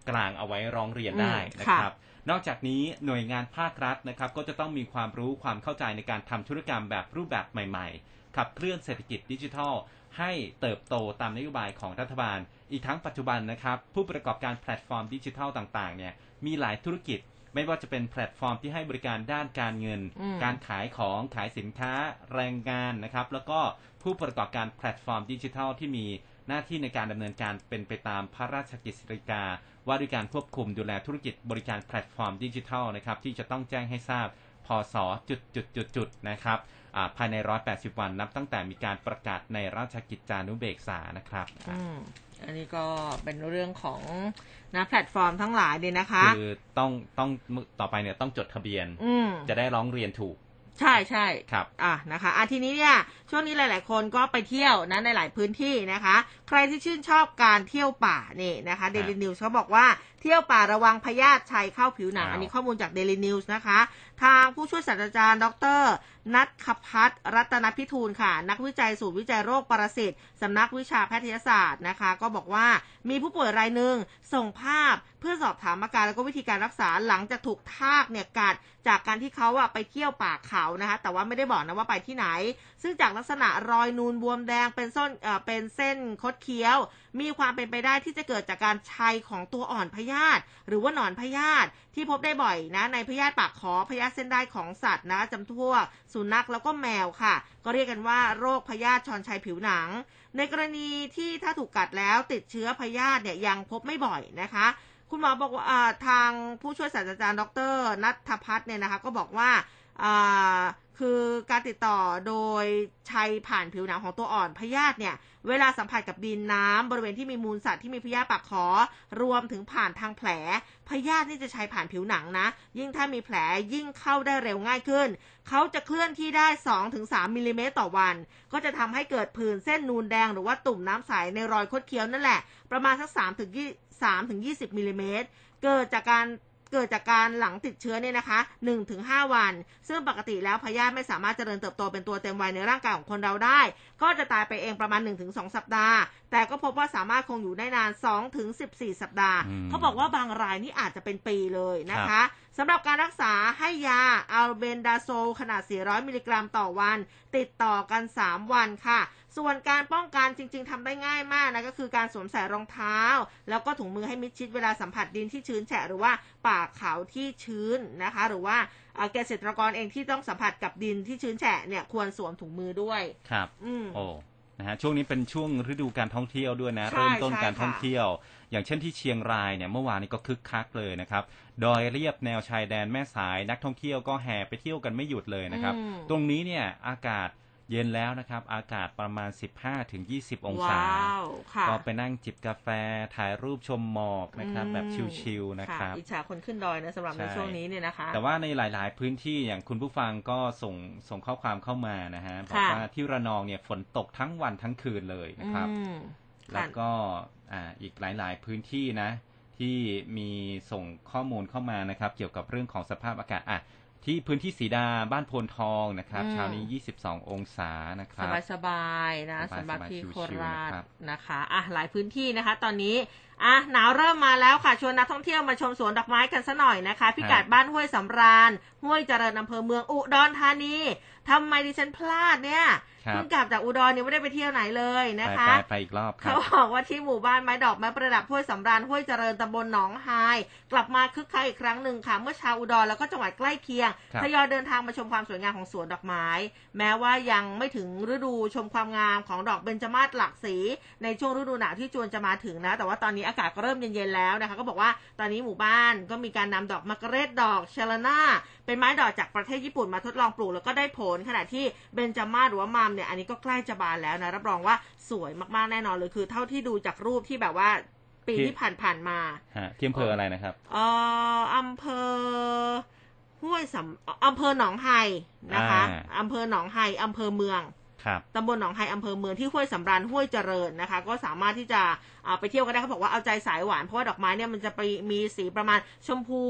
Speaker 2: กลางเอาไว้ร้องเรียนได้
Speaker 1: อืม
Speaker 2: นะ
Speaker 1: ค่ะ
Speaker 2: ครับ นอกจากนี้หน่วยงานภาครัฐนะครับ ก็จะต้องมีความรู้ความเข้าใจในการทำธุรกรรมแบบรูปแบบใหม่ ๆ ขับเคลื่อนเศรษฐกิจดิจิทัล ให้เติบโตตามนโยบายของรัฐบาล อีกทั้งปัจจุบันนะครับ ผู้ประกอบการแพลตฟอร์มดิจิทัลต่างๆเนี่ยมีหลายธุรกิจ ไม่ว่าจะเป็นแพลตฟอร์มที่ให้บริการด้านการเงิน
Speaker 1: อืม
Speaker 2: การขายของขายสินค้าแรงงานนะครับ แล้วก็ผู้ประกอบการแพลตฟอร์มดิจิทัลที่มีหน้าที่ในการดำเนินการเป็นไปตามพระราชกฤษฎีกา ว่าด้วยการควบคุมดูแลธุรกิจบริการแพลตฟอร์มดิจิทัลนะครับที่จะต้องแจ้งให้ทราบพศจุดจุดจุดจุดๆๆนะครับอ่าภายใน 180 วันนับตั้งแต่มีการประกาศในราชกิจจานุเบกษานะครับ
Speaker 1: อืมอันนี้ก็เป็นเรื่องของนะแพลตฟอร์มทั้งหลายเลยนะคะ
Speaker 2: คือต้องต้องต่อไปเนี่ยต้องจดทะเบียน
Speaker 1: อืม
Speaker 2: จะได้ร้องเรียนถูก
Speaker 1: ใช่ใช่
Speaker 2: ครับ
Speaker 1: อะนะคะอะทีนี้เนี่ยช่วงนี้หลาย ๆ คนก็ไปเที่ยวนะในหลายพื้นที่นะคะ ใครที่ชื่นชอบการเที่ยวป่านี่นะคะเดลินิวส์เขาบอกว่า เที่ยวป่าระวังพยาธิไชเข้าผิวหนัง
Speaker 2: อ้าว
Speaker 1: อันนี้ข้อมูลจากเดลินิวส์นะคะ ทางผู้ช่วยศาสตราจารย์ ดร นัทคพัฒน์รัตนพิทูลค่ะ นักวิจัยศูนย์วิจัยโรคปรสิตสำนักวิชาแพทยศาสตร์นะคะ ก็บอกว่ามีผู้ป่วยรายหนึ่งส่งภาพเพื่อสอบถามอาการแล้วก็วิธีการรักษาหลังจากถูกทากเนี่ยกัดจากการที่เขาอะไปเที่ยวป่าเขานะคะ แต่ว่าไม่ได้บอกนะว่าไปที่ไหน ซึ่งจากลักษณะรอยนูนบวมแดงเป็นส้นเอ่อเป็นเส้นคดเคี้ยว มีความเป็นไปได้ที่จะเกิดจากการชัยของตัวอ่อนพยาธิหรือว่าหนอนพยาธิที่พบได้บ่อยนะ ในพยาธิปากขอพยาธิเส้นได้ของสัตว์นะจำพวกสุนัขแล้วก็แมวค่ะ ก็เรียกกันว่าโรคพยาธิชอนชัยผิวหนัง ในกรณีที่ถ้าถูกกัดแล้วติดเชื้อพยาธิเนี่ยยังพบไม่บ่อยนะคะคุณหมอบอกว่าทางผู้ช่วยศาสตราจารย์ดรนัทพัฒน์เนี่ยนะคะก็บอกว่าอ่า คือการติดต่อโดยใชัยผ่านผิวหนังของตัวอ่อนพยาธิเนี่ย เวลาสัมผัสกับดินน้ำบริเวณที่มีมูลสัตว์ที่มีพยาธิปากขอ รวมถึงผ่านทางแผลพยาธินี่จะใช้ผ่านผิวหนังนะ ยิ่งถ้ามีแผลยิ่งเข้าได้เร็วง่ายขึ้น เขาจะเคลื่อนที่ได้ 2-3มิลลิเมตรต่อวัน ก็จะทำให้เกิดผื่นเส้นนูนแดงหรือว่าตุ่มน้ำใสในรอยคดเคี้ยวนั่นแหละ ประมาณสัก3ถึง3ถึง20มิลลิเมตรเกิดจากการ เกิดจากการหลังติดเชื้อเนี่ยนะคะ1ถึง5วัน ซึ่งปกติแล้วพยาธิไม่สามารถเจริญเติบโตเป็นตัวเต็มวัยในร่างกายของคนเราได้ ก็จะตายไปเองประมาณ 1-2 สัปดาห์แต่ก็พบว่าสามารถคงอยู่ได้นาน 2-14 สัปดาห์
Speaker 2: อืม
Speaker 1: เขาบอกว่าบางรายนี่อาจจะเป็นปีเลยนะคะสำหรับการรักษาให้ยาอัลเบนดาโซลขนาด 400 มิลลิกรัมต่อวัน ติดต่อกัน 3 วันค่ะ ส่วนการป้องกันจริง ๆทำได้ง่ายมากนะก็คือการสวมใส่รองเท้า แล้วก็ถุงมือให้มิดชิดเวลาสัมผัสดินที่ชื้นแฉะหรือว่าป่าเขาที่ชื้นนะคะ หรือว่าเอ่อเกษตรกรเองที่ต้องสัมผัสกับดินที่ชื้นแฉะเนี่ยควรสวมถุงมือด้วย
Speaker 2: ครับ
Speaker 1: อืม
Speaker 2: โอ้ นะฮะช่วงนี้เป็นช่วงฤดูการท่องเที่ยวด้วยนะ
Speaker 1: ใช่
Speaker 2: เริ่มต้น
Speaker 1: ใช่
Speaker 2: การท่อง
Speaker 1: ค่ะ
Speaker 2: เที่ยว อย่างเช่นที่เชียงรายเนี่ยเมื่อวานนี้ก็คึกคักเลยนะครับดอยเรียบแนวชายแดนแม่สายนักท่องเที่ยวก็แห่ไปเที่ยวกันไม่หยุดเลยนะครับ
Speaker 1: อืม
Speaker 2: ตรงนี้เนี่ยอากาศ เย็นแล้วนะครับ อากาศประมาณ 15-20 องศา
Speaker 1: ว้าวค่ะ
Speaker 2: ก็ไปนั่งจิบกาแฟถ่ายรูปชมหมอกนะครับ
Speaker 1: อืม
Speaker 2: แบบชิลๆนะครับ
Speaker 1: อิจฉาคนขึ้นดอยนะสำหรับใน
Speaker 2: ใช่
Speaker 1: ช่วงนี้เนี่ยนะคะ
Speaker 2: แต่ว่าในหลาย ๆ พื้นที่อย่างคุณผู้ฟังก็ส่งส่งข้อความเข้ามานะฮะบอก
Speaker 1: ค่ะ
Speaker 2: ว่าที่ระนองเนี่ยฝนตกทั้งวันทั้งคืนเลยนะครับ
Speaker 1: อืม
Speaker 2: แล้วก็อ่าอีกหลาย ๆ พื้นที่นะที่มีส่งข้อมูลเข้ามานะครับ เกี่ยวกับเรื่องของสภาพอากาศอะ ที่พื้นที่สีดาบ้านโพนทองนะครับ
Speaker 1: อืม
Speaker 2: เช้านี้ 22 องศานะค
Speaker 1: ส
Speaker 2: รับ
Speaker 1: บายสบายๆนะ
Speaker 2: สบายๆ
Speaker 1: สำหรับที่
Speaker 2: ชิวๆ
Speaker 1: โคราช
Speaker 2: นะครับ
Speaker 1: นะคะอะหลายพื้นที่นะคะ ตอนนี้อะหนาวเริ่มมาแล้วค่ะชวนนักท่องเที่ยวมาชมสวนดอกไม้กันซะหน่อยนะคะ พิกัดบ้านห้วยสำราญ ห้วยเจริญอำเภอเมืองอุดรธานีทำไมดิฉันพลาดเนี่ย
Speaker 2: ครับ
Speaker 1: เพิ่งกลับจากอุดรเนี่ยไม่ได้ไปเที่ยวไหนเลยนะ
Speaker 2: ไป
Speaker 1: คะ
Speaker 2: ไปไปอีกรอบครั
Speaker 1: เขา
Speaker 2: บ
Speaker 1: บอกว่าที่หมู่บ้านไม้ดอกไม้ประดับห้วยสำราญห้วยเจริญตำบลหนองไฮกลับมาคึกคักอีกครั้งหนึ่งค่ะเมื่อชาวอุดรแล้วก็จังหวัดใกล้เคียง
Speaker 2: ครับ
Speaker 1: ทยอยเดินทางมาชมความสวยงามของสวนดอกไม้ แม้ว่ายังไม่ถึงฤดูชมความงามของดอกเบญจมาศหลากสี ในช่วงฤดูหนาวที่จวนจะมาถึงนะ แต่ว่าตอนนี้อากาศก็เริ่มเย็นๆแล้วนะคะก็บอกว่าตอนนี้หมู่บ้านก็มีการนำดอกมะกะเร็ดดอกเชลนาเป็นไม้ดอกจากประเทศญี่ปุ่นมาทดลองปลูกแล้วก็ได้ผลขณะที่เบญจมาศหรือว่ามัมเนี่ยอันนี้ก็ใกล้จะบานแล้วนะรับรองว่าสวยมากๆแน่นอนเลยคือเท่าที่ดูจากรูปที่แบบว่าปี
Speaker 2: ที่
Speaker 1: ที่ผ่านๆมา
Speaker 2: ฮะที่อำเภออะไรนะครับ
Speaker 1: เอ่ออำเภอห้วยสำอำเภอหนองไฮนะคะ
Speaker 2: อ่า
Speaker 1: อำเภอหนองไฮอำเภอเมือง
Speaker 2: ครับ
Speaker 1: ตำบลหนองไฮอำเภอเมืองที่ห้วยสำราญห้วยเจริญนะคะ ก็สามารถที่จะอ่าไปเที่ยวกันได้เขาบอกว่าเอาใจสายหวานเพราะว่าดอกไม้เนี่ยมันจะไปมีสีประมาณชมพู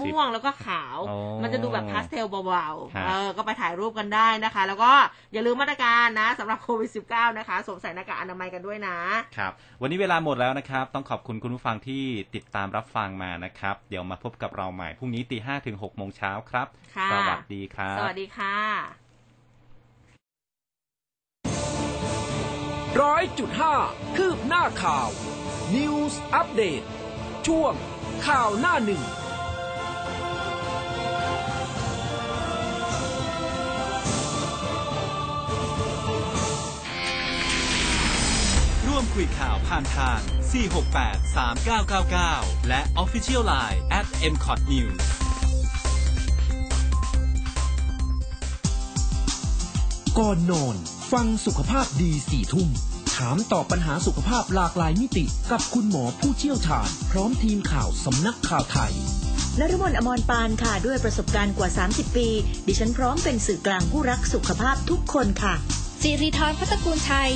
Speaker 1: ม่วงแล้วก็ขาว
Speaker 2: อ๋อ
Speaker 1: มันจะดูแบบพาสเทลเบา
Speaker 2: ฮะ
Speaker 1: ๆเออก็ไปถ่ายรูปกันได้นะคะ แล้วก็อย่าลืมมาตรการนะสำหรับโควิด -19 นะคะสวมใส่หน้ากากอนามัยกันด้วยนะ
Speaker 2: ครับวันนี้เวลาหมดแล้วนะครับ ต้องขอบคุณคุณผู้ฟังที่ติดตามรับฟังมานะครับ เดี๋ยวมาพบกับเราใหม่พรุ่งนี้ตีห้ถึงหกโมงเช้าครับ
Speaker 1: ค่ะ
Speaker 2: สวัสดีครับ
Speaker 1: สวัสดีค่ะ
Speaker 5: ร้อยจุดห้าคืบหน้าข่าว News อัปเดตช่วงข่าวหน้าหนึ่ง
Speaker 4: ร่วมคุยข่าวผ่านทาง 468 3999 และ Official Line at mcot news
Speaker 8: ก่อนนอน ฟังสุขภาพดีสี่ทุ่ม ถามตอบปัญหาสุขภาพหลากหลายมิติ กับคุณหมอผู้เชี่ยวชาญ พร้อมทีมข่าวสำนักข่าวไทย
Speaker 9: นรมนอมรปานค่ะ ด้วยประสบการณ์กว่า 30 ปี ดิฉันพร้อมเป็นสื่อกลางผู้รักสุขภาพทุกคนค่ะ
Speaker 10: สิริธรพัฒกูลชัย